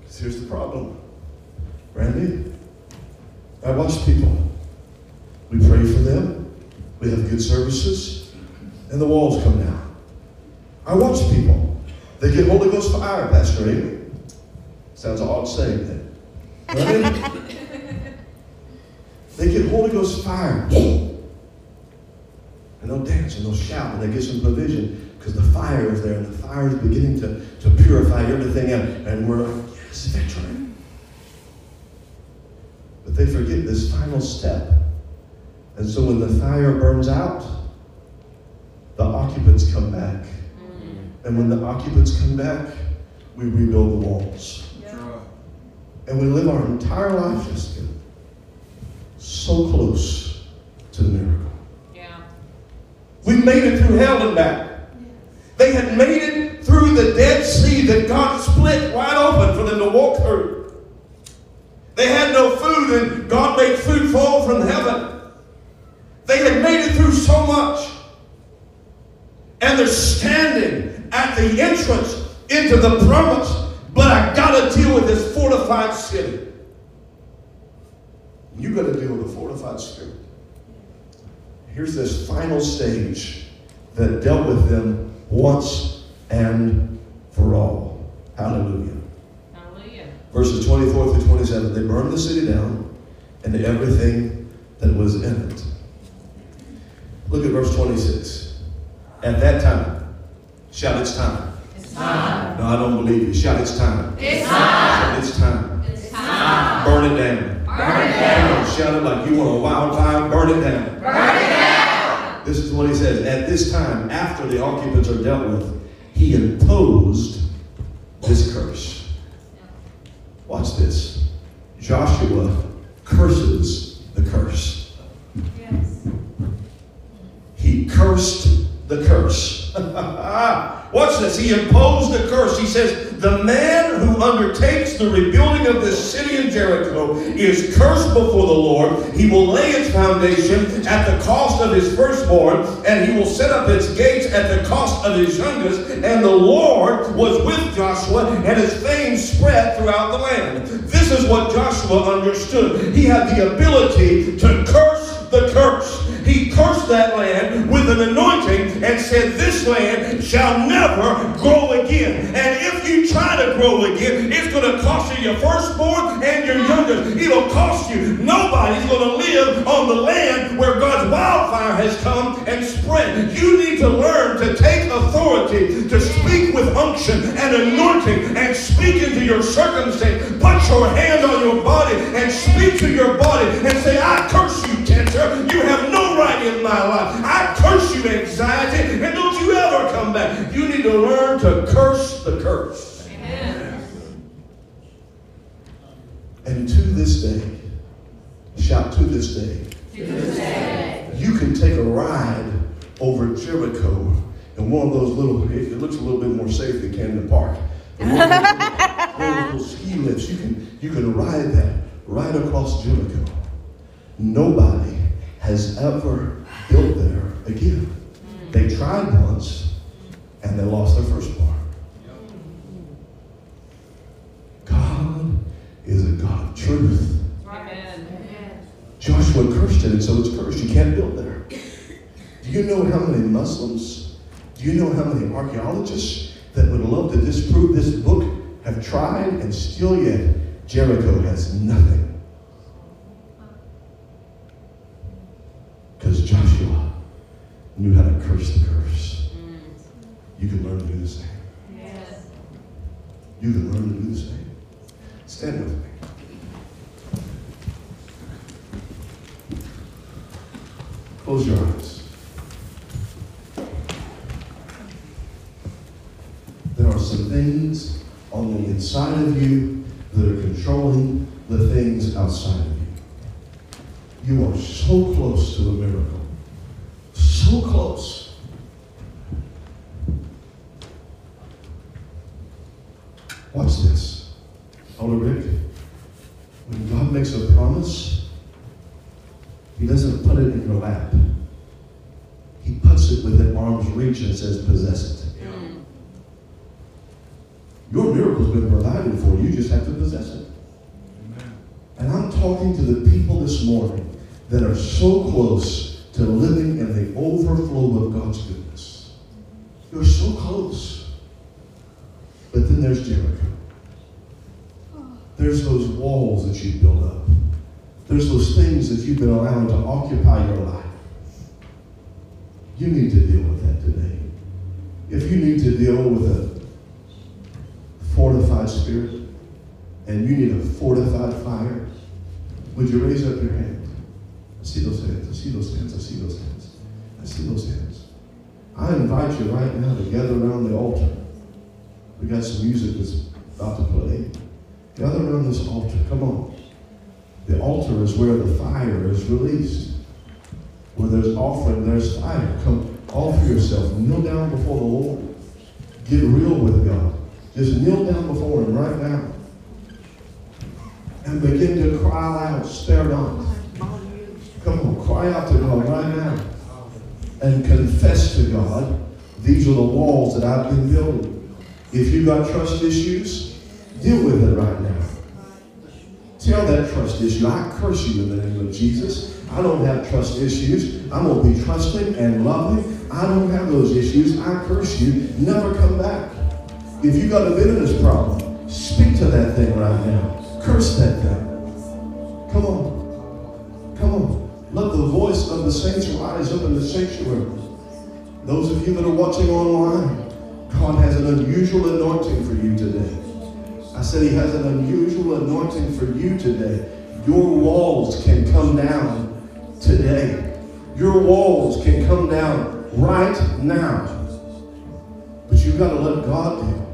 Because here's the problem. Randy, I watch people. We pray for them. We have good services. And the walls come down. I watch people. They get *laughs* Holy Ghost fire, Pastor Amy. Sounds odd saying that. Right? they get Holy Ghost fire. And they'll dance and they'll shout and they get some provision because the fire is there and the fire is beginning to, to purify everything out. And we're like, yes, victory. But they forget this final step. And so when the fire burns out, the occupants come back. Mm. And when the occupants come back, we rebuild the walls. And we live our entire life, Jessica, so close to the miracle. We made it through hell and back. They had made it through the Dead Sea that God split wide open for them to walk through. They had no food, and God made food fall from heaven. They had made it through so much. And they're standing at the entrance into the promise. But I got to deal with this fortified city. You got to deal with a fortified spirit. Here's this final stage that dealt with them once and for all. Hallelujah. Hallelujah. Verses 24 through 27. They burned the city down and everything that was in it. Look at verse 26. At that time, shout, it's time. It's time. No, I don't believe you. Shout, it's time. It's Shout, it's time. It's time. Burn it down. Burn it on, shout it like you want a wildfire. Burn it down. Burn it down. This is what he says. At this time, after the occupants are dealt with, he imposed this curse. Watch this. Joshua curses the curse. He cursed the curse. *laughs* Watch this. He imposed the curse. He says, The man who undertakes the rebuilding of this city in Jericho is cursed before the Lord. He will lay its foundation at the cost of his firstborn, and he will set up its gates at the cost of his youngest. And the Lord was with Joshua, and his fame spread throughout the land. This is what Joshua understood. He had the ability to curse the curse. He cursed that land with an anointing and said, This land shall never grow again. And if you try to grow again, it's going to cost you your firstborn and your youngest. It'll cost you. Nobody's going to live on the land where God's wildfire has come and spread. You need to learn to take authority, to speak with unction and anointing, and speak into your circumstance. Put your hand on your body and speak to your body and say, I curse you, cancer. You have no right in my life. I curse you, anxiety, and don't you ever come back. You need to learn to curse the curse. Amen. And to this day, shout to this day, you can take a ride over Jericho and one of those little, it looks a little bit more safe than Camden Park. One of those those ski lifts, you can, you can ride that right across Jericho. Nobody has ever built there again. They tried once and they lost their firstborn. God is a God of truth. Joshua cursed it, and so it's cursed. You can't build there. Do you know how many Muslims, do you know how many archaeologists that would love to disprove this book have tried and still yet Jericho has nothing? Because Joshua knew how to curse the curse. You can learn to do the same. Yes. you can learn to do the same. Stand with me. Close your eyes. There are some things on the inside of you that are controlling the things outside of you. You are so close to a miracle. So close. Watch this. Elder Rick, when God makes a promise, He doesn't put it in your lap. He puts it within arm's reach and says, possess it. Your miracle's been provided for. You just have to possess it. Talking to the people this morning that are so close to living in the overflow of God's goodness. You're so close. But then there's Jericho. There's those walls that you build up. There's those things that you've been allowing to occupy your life. You need to deal with that today. If you need to deal with a fortified spirit and you need a fortified fire, would you raise up your hand? I see those hands. I see those hands. I see those hands. I see those hands. I invite you right now to gather around the altar. We got some music that's about to play. Gather around this altar. Come on. The altar is where the fire is released. Where there's offering, there's fire. Come, offer yourself. Kneel down before the Lord. Get real with God. Just kneel down before Him right now. And begin to cry out, spare not. Come on, cry out to God right now. And confess to God, these are the walls that I've been building. If you've got trust issues, deal with it right now. Tell that trust issue, I curse you in the name of Jesus. I don't have trust issues. I'm going to be trusting and loving. I don't have those issues. I curse you. Never come back. If you got a bitterness problem, speak to that thing right now. Curse that thing. Come on. Come on. Let the voice of the saints rise up in the sanctuary. Those of you that are watching online, God has an unusual anointing for you today. I said He has an unusual anointing for you today. Your walls can come down today. Your walls can come down right now. But you've got to let God deal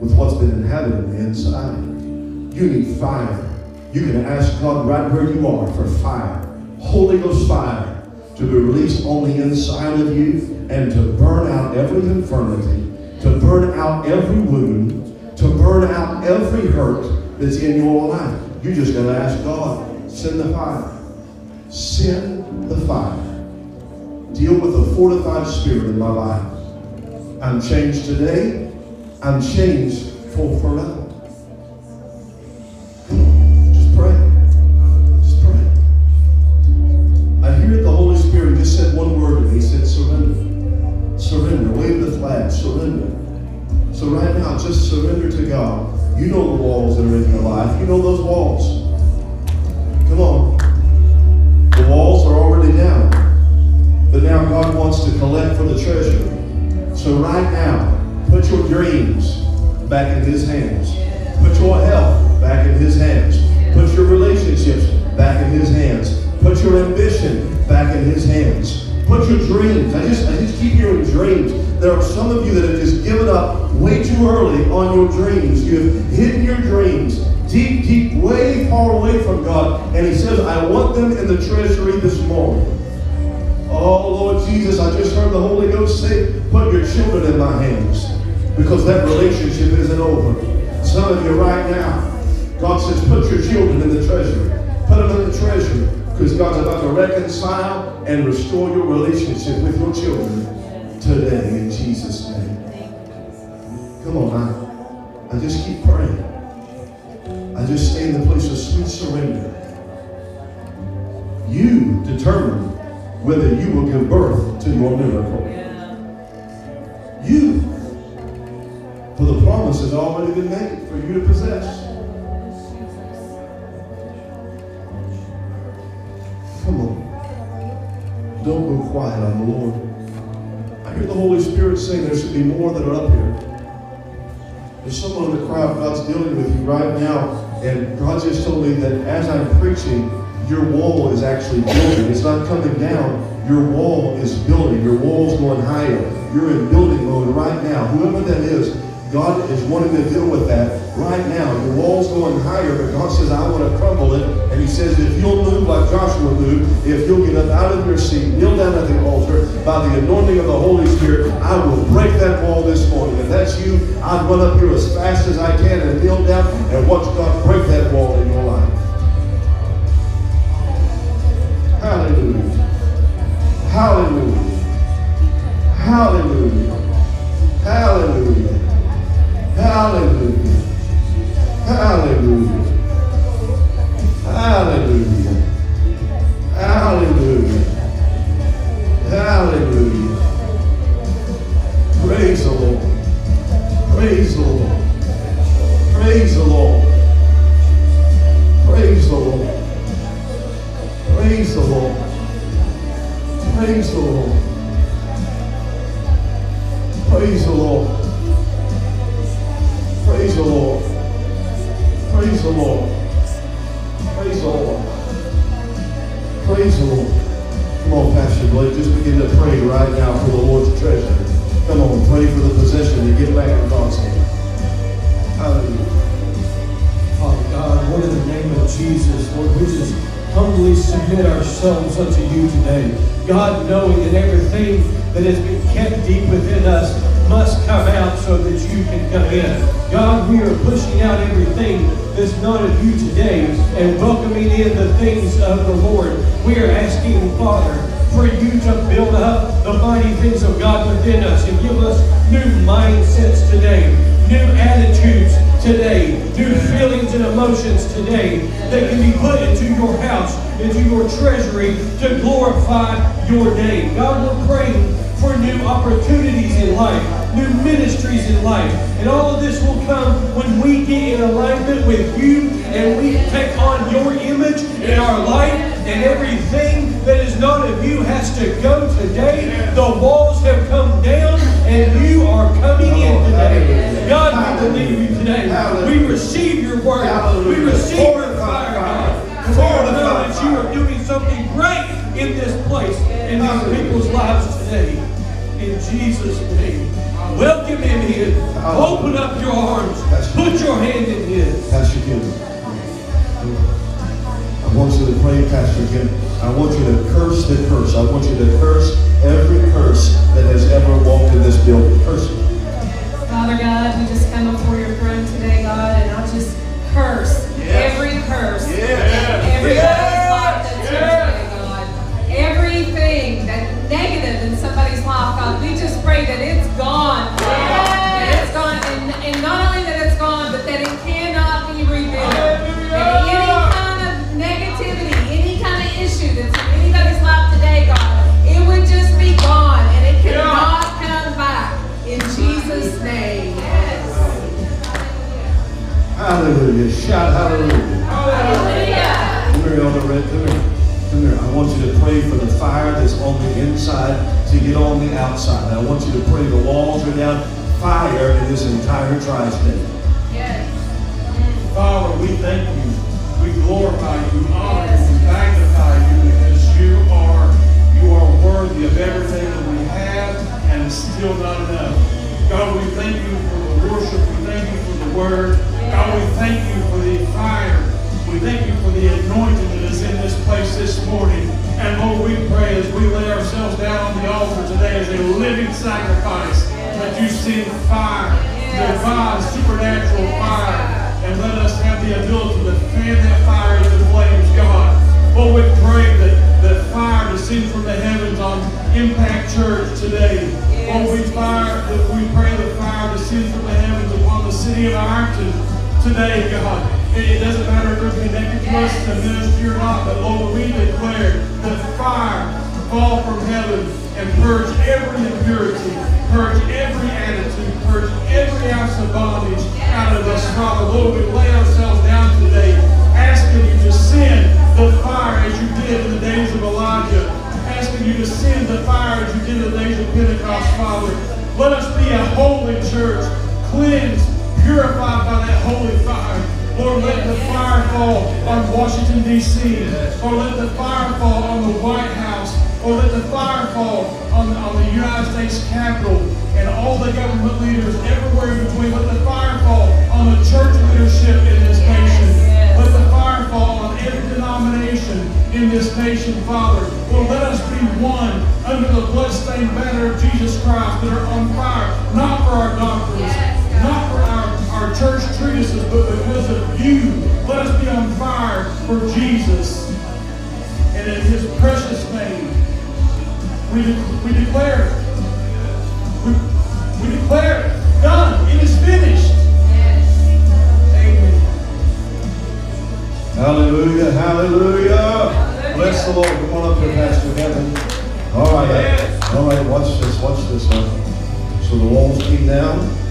with what's been inhabited in the inside. You need fire. You can ask God right where you are for fire. Holy Ghost fire to be released on the inside of you and to burn out every infirmity, to burn out every wound, to burn out every hurt that's in your life. You're just to ask God, send the fire. Send the fire. Deal with a fortified spirit in my life. I'm changed today. I'm changed for forever. Restore your relationship with your children today in Jesus' name. Come on, I, I just keep praying. I just stay in the place of sweet surrender. You determine whether you will give birth to your miracle. You. For the promise has already been made for you to possess. Quiet on the Lord. I hear the Holy Spirit saying there should be more that are up here. There's someone in the crowd, God's dealing with you right now, and God just told me that as I'm preaching, your wall is actually building. It's not coming down, your wall is building. Your wall's going higher. You're in building mode right now. Whoever that is, God is wanting to deal with that right now. Your wall's going higher, but God says, I want to crumble it. And He says, if you'll move like Joshua moved, if you'll get up out of your seat, kneel down at the altar, by the anointing of the Holy Spirit, I will break that wall this morning. If that's you, I'd run up here as fast as I can and kneel down and watch God break that wall in your life. Hallelujah. Hallelujah. Hallelujah. Hallelujah. Hallelujah. Hallelujah. Hallelujah. Hallelujah. Hallelujah. Praise the Lord. Praise the Lord. Praise the Lord. Praise the Lord. Praise the Lord. Praise the Lord. Praise the Lord. Praise the Lord. Praise the Lord. Praise the Lord. Praise the Lord. Come on, Pastor Blake, just begin to pray right now for the Lord's treasure. Come on, pray for the possession to get back in God's hand. Hallelujah. Father God, Lord, in the name of Jesus, Lord, we just humbly submit ourselves unto you today. God, knowing that everything that has been kept deep within us must come out so that you can come in. God, we are pushing out everything that's not of you today and welcoming in the things of the Lord. We are asking, Father, for you to build up the mighty things of God within us and give us new mindsets today, new attitudes today, new feelings and emotions today that can be put into your house, into your treasury to glorify your name. God, we're praying for new opportunities in life, new ministries in life. And all of this will come when we get in alignment with you and we take on your image in our life and everything that is not of you has to go today. The walls have come down and you are coming in today. God, we believe you today. We receive your word. We receive your fire, God. We know that you are doing something great in this place, in these people's lives today. In Jesus' name. Welcome him in. Open up your arms. Put your hand in his. Pastor Kim. I want you to pray, Pastor Kim. I want you to curse the curse. I want you to curse every curse that has ever walked in this building. Curse it. Father God, we just come before your throne today, God, and I just curse every curse. Every life that's here today, God. Everything that negative in somebody's life, God, we just pray that it's gone. That it's gone. And, and not only that it's gone, but that it cannot be rebuilt. That any kind of negativity, any kind of issue that's in anybody's life today, God, it would just be gone and it cannot come back. In Jesus' name. Yes. Hallelujah. Shout hallelujah. Hallelujah. Come here, Elder Red. Come here. Come here. I want you to pray for the fire that's on the inside to get on the outside. I want you to pray the walls are down. Fire in this entire tri-state. Yes. Father, we thank you. We glorify you, honor you, we magnify you because you are you are worthy of everything that we have and it's still not enough. God, we thank you for the worship. We thank you for the word. God, we thank you for the fire. We thank you for the anointing that is in this place this morning. And Lord, we pray as we lay ourselves down on the altar today as a living sacrifice that you send fire, divine, supernatural fire and let us have the ability to fan that fire into flames, God. Lord, we pray that, that fire descend from the heavens on Impact Church today. Lord, we, fire, we pray that fire descend from the heavens upon the city of Ironton today, God. It, doesn't matter if they're connected to us to ministry or not, but Lord, we declare that fire fall from heaven and purge every impurity, purge every attitude, purge every ounce of bondage out of us, Father. Lord, we lay ourselves down today, asking you to send the fire as you did in the days of Elijah, asking you to send the fire as you did in the days of Pentecost, Father. Let us be a holy church, cleansed, Washington, D.C. Lord, let the fire fall on the White House. Or let the fire fall on, on the United States Capitol and all the government leaders everywhere in between. Let the fire fall on the church leadership in this nation. Let the fire fall on every denomination in this nation, Father. Lord, let us be one under the bloodstained banner of Jesus Christ that are on fire, not for our doctrines, church treatises, but because of you. Let us be on fire for Jesus. And in his precious name, we, de- we declare it. We, we declare it. Done. It is finished. Amen. Hallelujah, hallelujah. Bless the Lord. Come on up here, Pastor Kevin. All right, all right, watch this, watch this now. So the walls came down.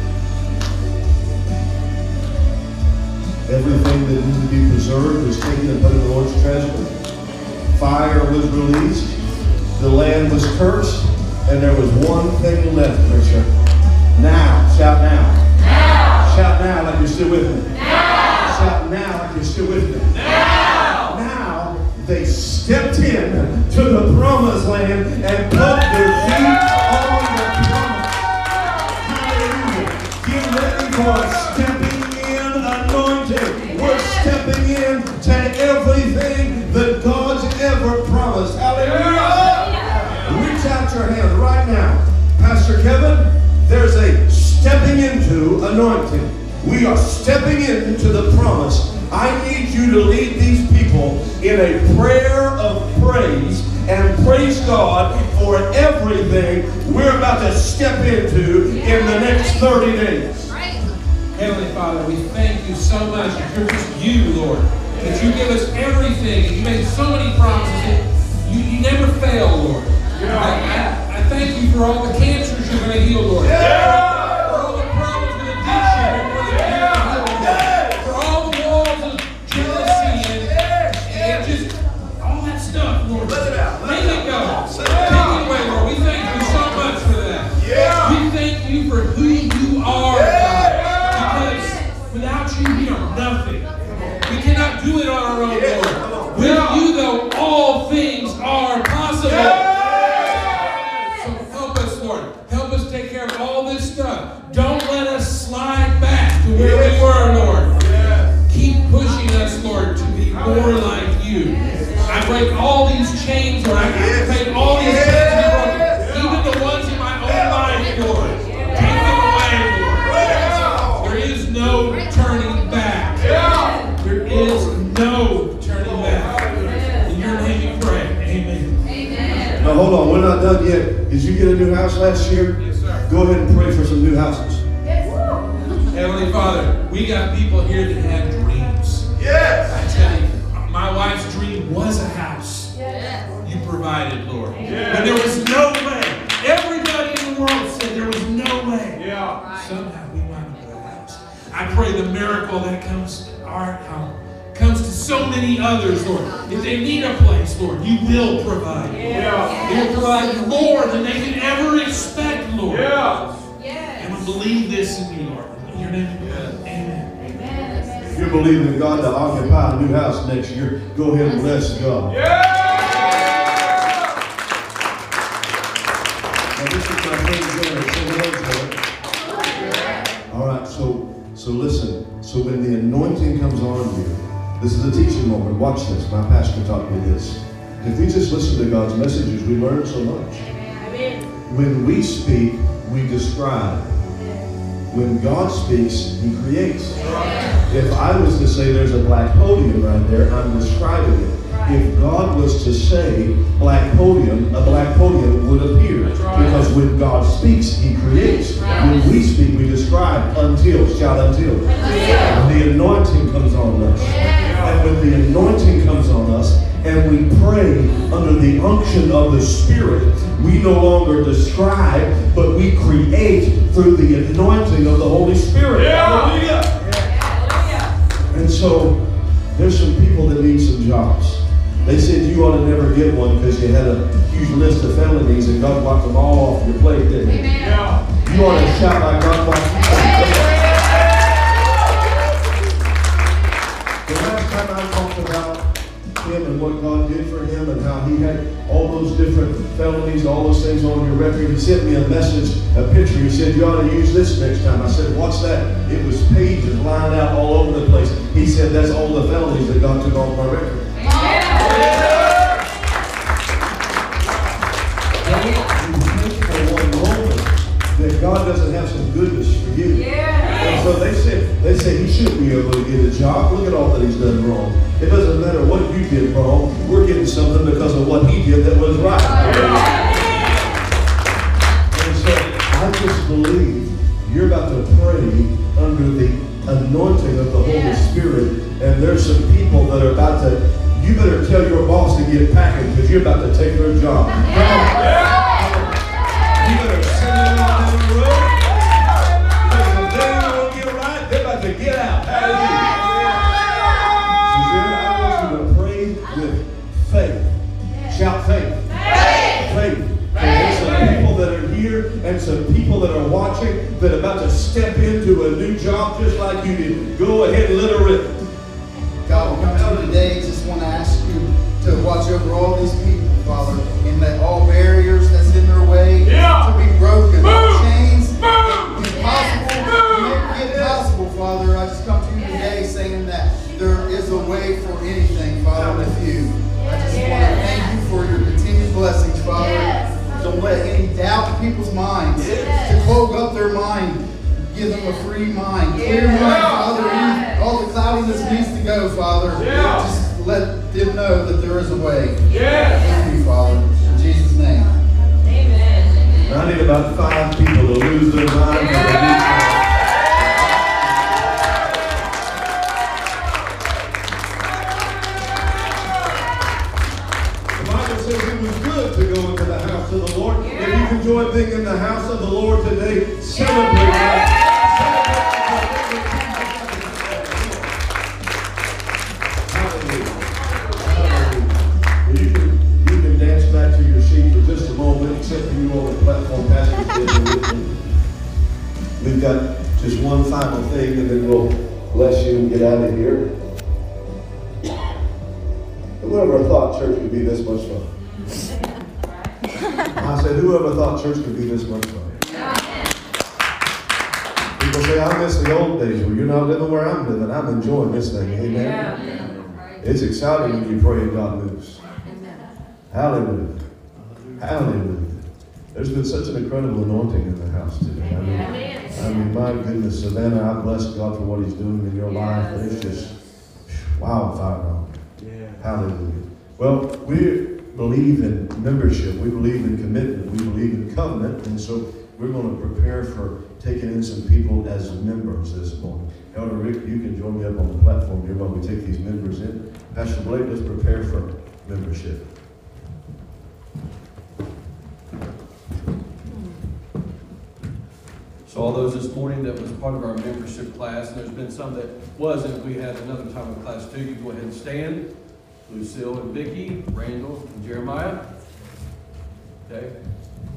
Everything that needed to be preserved was taken and put in the Lord's treasury. Fire was released. The land was cursed. And there was one thing left, preacher. Now, shout now. Now. Shout now like you're still with me. Now. Shout now like you're still with me. Now. Now they stepped in to the promised land and put their feet on the promise. Hallelujah. Get ready for a stepping Pastor Kevin, there's a stepping into anointing. We are stepping into the promise. I need you to lead these people in a prayer of praise and praise God for everything we're about to step into in the next 30 days. Heavenly Father, we thank you so much you're just you, Lord. That you give us everything and you make so many promises. You, you never fail, Lord. I, I, I thank you for all the you're going to Lord. For done yet. Did you get a new house last year? Yes, sir. Go ahead and pray for some new houses. Heavenly Father, we got people here that have dreams. Yes. I tell you, my wife's dream was a house. Yes. You provided, Lord. Yes. When there was no way. Everybody in the world said there was no way. Yeah. Somehow we wound up with a house. I pray the miracle that comes to our um, comes to so many others, Lord. If they need a place, Lord, you will provide. Yeah. You will provide more than they can ever expect, Lord. Yeah. And we believe this in you, Lord. In your name, amen. If you're believing in God to occupy a new house next year, go ahead and bless God. Now, this is my friend Jerry. Say hello to him. All right, so so listen. So when the anointing comes on you, this is a teaching moment. Watch this. My pastor taught me this. If we just listen to God's messages, we learn so much. When we speak, we describe. When God speaks, He creates. If I was to say there's a black podium right there, I'm describing it. If God was to say black podium, a black podium would appear. Because when God speaks, He creates. When we speak, we describe until, shout until. And the anointing comes on us. And when the anointing comes on us, and we pray under the unction of the Spirit, we no longer describe, but we create through the anointing of the Holy Spirit. Yeah. Hallelujah. And so there's some people that need some jobs. They said you ought to never get one because you had a huge list of felonies and God wiped them all off your plate, didn't he? Yeah. You ought to shout like God wiped what God did for him and how he had all those different felonies, all those things on your record. He sent me a message, a picture. He said, You ought to use this next time. I said, What's that? It was pages lined out all over the place. He said, That's all the felonies that God took off my record. that God doesn't have some goodness for you. Yeah. And so they said, they said he should be able to get a job. Look at all that he's done wrong. It doesn't matter what you did wrong. We're getting something because of what he did that was right. And so I just believe you're about to pray under the anointing of the Holy Spirit. And there's some people that are about to, you better tell your boss to get packing because you're about to take their job. That are about to step into a new job just like you did. Go ahead and let her rip. God, we come to you today, just want to ask you to watch over all these people, Father, and let all barriers that's in their way to be broken, all chains, impossible, make it possible, Father. I just come to you today saying that there is a way for anything, Father, with you. I just want to thank you for your continued blessings, Father. Don't let any doubt in people's minds to clog up their mind. Give them a free mind, clear mind, Father. Any- All the cloudiness needs to go, Father. Just let them know that there is a way. Thank you, Father. In Jesus' name. Amen. I need about five people to lose their mind. for the new job. The Bible says it was good to go into the house of the Lord. If you've enjoyed being in the house of the Lord today, celebrate that. You can, you can dance back to your seat for just a moment, except for you on the platform, Pastor. Stephen, with me. We've got just one final thing, and then we'll bless you and get out of here. Whoever thought church could be this much fun? *laughs* I said, whoever thought church could be this much fun? People say, I miss the old days. Well, you're not living where I'm living. I'm enjoying this thing. Amen. It's exciting when you pray and God moves. Hallelujah. Hallelujah. There's been such an incredible anointing in the house today. I mean, I mean, my goodness, Savannah, I bless God for what He's doing in your life. And it's just wildfire on Hallelujah. Well, we believe in membership. We believe in commitment. We believe in covenant. And so we're going to prepare for taking in some people as members this morning. Elder Rick, you can join me up on the platform here while we take these members in. Pastor Blake, let's prepare for membership. So all those this morning that was part of our membership class, and there's been some that wasn't, we had another time in class too, you can go ahead and stand. Lucille and Vicky, Randall and Jeremiah. Okay?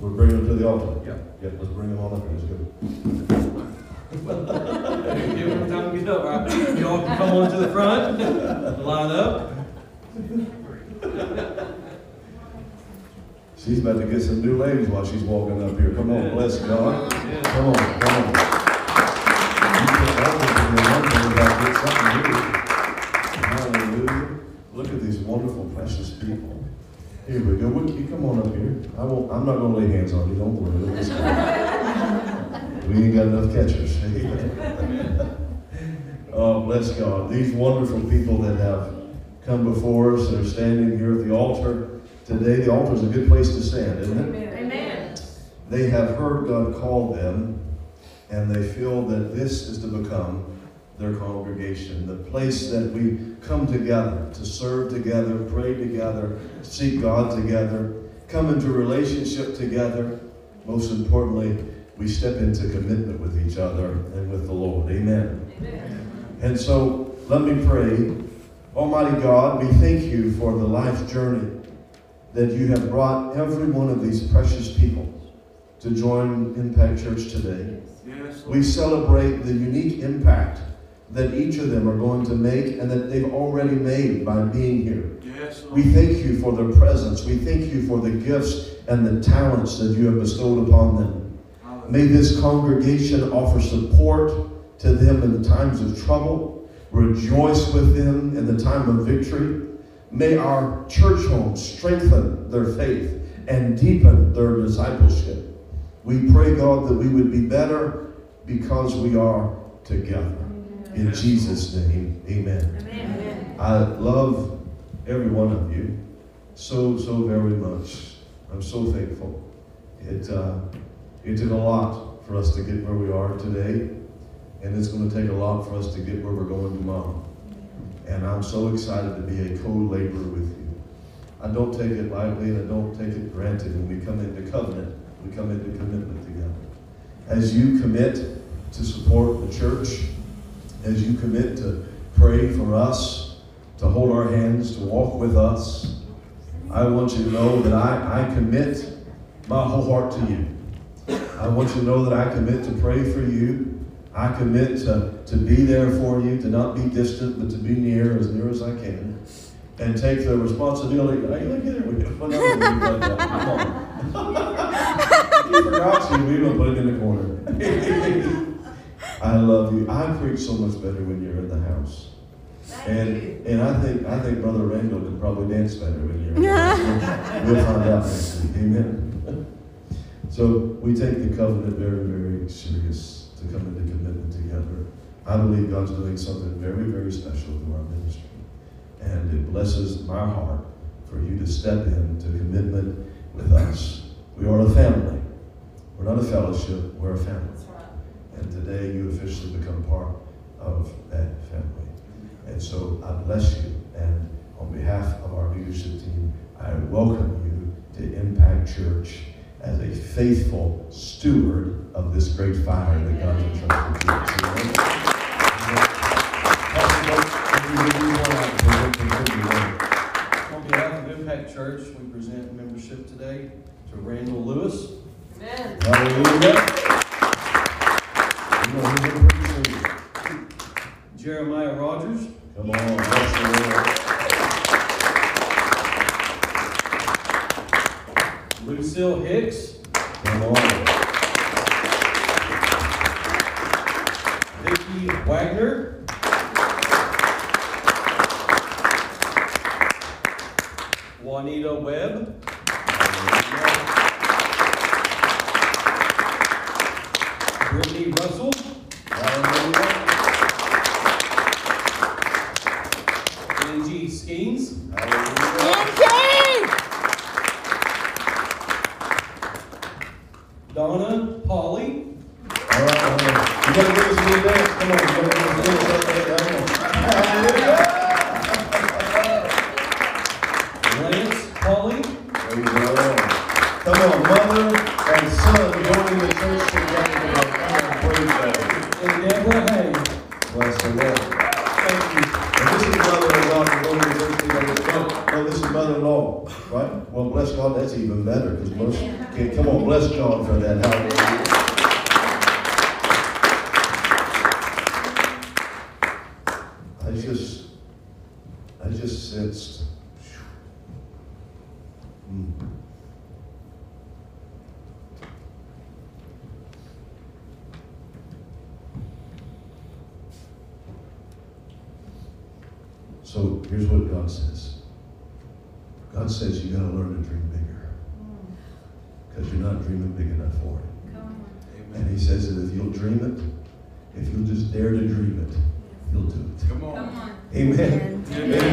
We're bringing them to the altar. Yep. Yep, let's bring them on up here. Let's go. Give them time to get up, all right? Y'all can come on to the front, line up. She's about to get some new ladies while she's walking up here. Come on, bless God. Come on, come on. You put that in there, one thing about get something new. Hallelujah. Look at these wonderful, precious people. Here we go. Would you come on up here? I won't, I'm not gonna lay hands on you, don't worry. We ain't got enough catchers. *laughs* Oh, bless God. These wonderful people that have come before us and are standing here at the altar today. The altar is a good place to stand, isn't it? Amen. They have heard God call them, and they feel that this is to become their congregation, the place that we come together to serve together, pray together, seek God together, come into relationship together. Most importantly, we step into commitment with each other and with the Lord. Amen. And so let me pray. Almighty God, we thank you for the life journey that you have brought every one of these precious people to join Impact Church today. We celebrate the unique impact that each of them are going to make and that they've already made by being here. We thank you for their presence. We thank you for the gifts and the talents that you have bestowed upon them. May this congregation offer support to them in the times of trouble, rejoice with them in the time of victory. May our church home strengthen their faith and deepen their discipleship. We pray, God, that we would be better because we are together. In Jesus' name, amen. I love every one of you so, so very much. I'm so thankful. It, uh, it took a lot for us to get where we are today, and it's going to take a lot for us to get where we're going tomorrow. And I'm so excited to be a co-laborer with you. I don't take it lightly, and I don't take it granted when we come into covenant. We come into commitment together. As you commit to support the church, as you commit to pray for us, to hold our hands, to walk with us, I want you to know that I, I commit my whole heart to you. I want you to know that I commit to pray for you. I commit to, to be there for you, to not be distant, but to be near, as near as I can. And take the responsibility. Hey, look at that. Come on. *laughs* you forgot you. We don't put it in the corner. *laughs* I love you. I preach so much better when you're in the house. And and I think I think Brother Randall can probably dance better when you're in the house. We'll, *laughs* we'll find out next week. Amen. So we take the covenant very, very serious to come into commitment together. I believe God's doing something very, very special through our ministry. And it blesses my heart for you to step into commitment with us. We are a family. We're not a fellowship, we're a family. And today you officially become part of that family. And so I bless you. And on behalf of our leadership team, I welcome you to Impact Church as a faithful steward of this great fire that God's entrusted to us. Amen. Pastor Coach, if you would be one out, please, continue on. On behalf of Impact Church, we present membership today to Randall Lewis. Hallelujah. Jeremiah Rogers. Come on, bless the Lord. Lucille Hicks. Come on. Vicki Wagner. Juanita Webb. Brittany Russell. Angie Skeens. Donna Polly. All right, all right. You gotta give us a little dance. Come on, you gotta give us a little something. Come on. Hallelujah. Lance Polly. Praise the Lord. Come on, mother and son joining Bless the Lord. Thank you. This is mother-in-law, right? Well, bless God, that's even better, because most, okay, come on, bless God for that. Hallelujah. I just, I just sensed. Hmm. So here's what God says. God says you got to learn to dream bigger. Because you're not dreaming big enough for it. And he says that if you'll dream it, if you'll just dare to dream it, you'll do it. Come on. Amen. Amen. Hallelujah.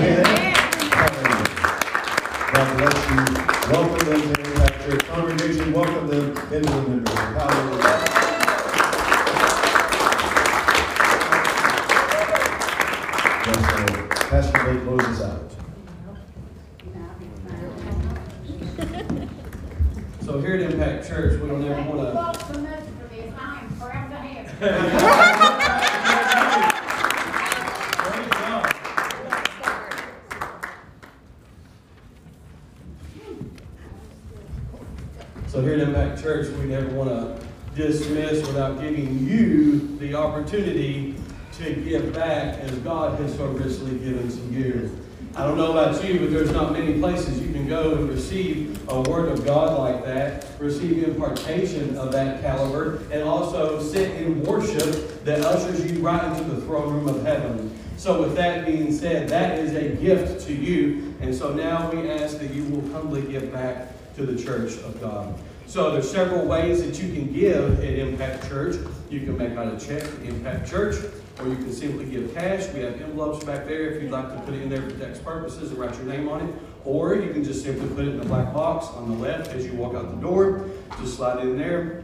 Said, that is a gift to you. And so now we ask that you will humbly give back to the church of God. So there's several ways that you can give at Impact Church. You can make out a check to Impact Church, or you can simply give cash. We have envelopes back there if you'd like to put it in there for tax purposes and write your name on it. Or you can just simply put it in the black box on the left as you walk out the door. Just slide in there.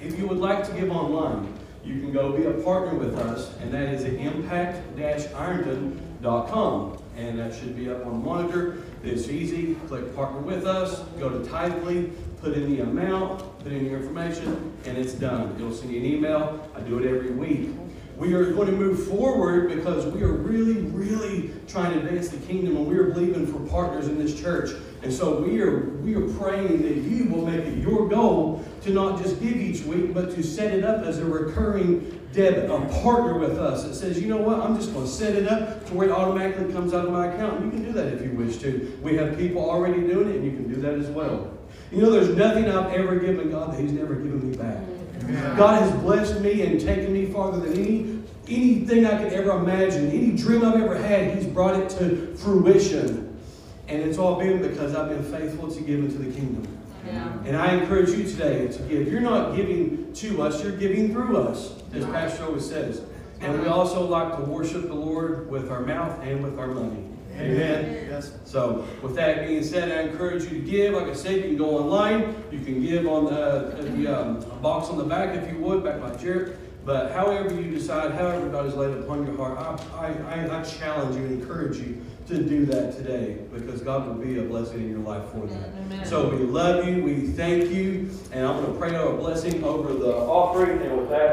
If you would like to give online, you can go be a partner with us, and that is at impact-ironton.com. .Com and that should be up on monitor. It's easy. Click partner with us, go to Tithely, put in the amount, put in your information, and it's done. It'll send you an email. I do it every week. We are going to move forward because we are really, really trying to advance the kingdom, and we are believing for partners in this church. And so we are we are praying that you will make it your goal to not just give each week, but to set it up as a recurring debit, a partner with us that says, you know what, I'm just going to set it up to where it automatically comes out of my account. You can do that if you wish to. We have people already doing it, and you can do that as well. You know, there's nothing I've ever given God that He's never given me back. God has blessed me and taken me farther than any anything I could ever imagine. Any dream I've ever had, He's brought it to fruition. And it's all been because I've been faithful to give into the kingdom. And I encourage you today to give. You're not giving to us, you're giving through us, as Pastor always says. And we also like to worship the Lord with our mouth and with our money. Amen. Yes. So, with that being said, I encourage you to give. Like I said, you can go online. You can give on the, the um, box on the back if you would, back by Jared. But however you decide, however God has laid it upon your heart, I, I, I challenge you and encourage you to do that today because God will be a blessing in your life for that. Amen. So we love you, we thank you, and I'm going to pray our blessing over the offering, and with that.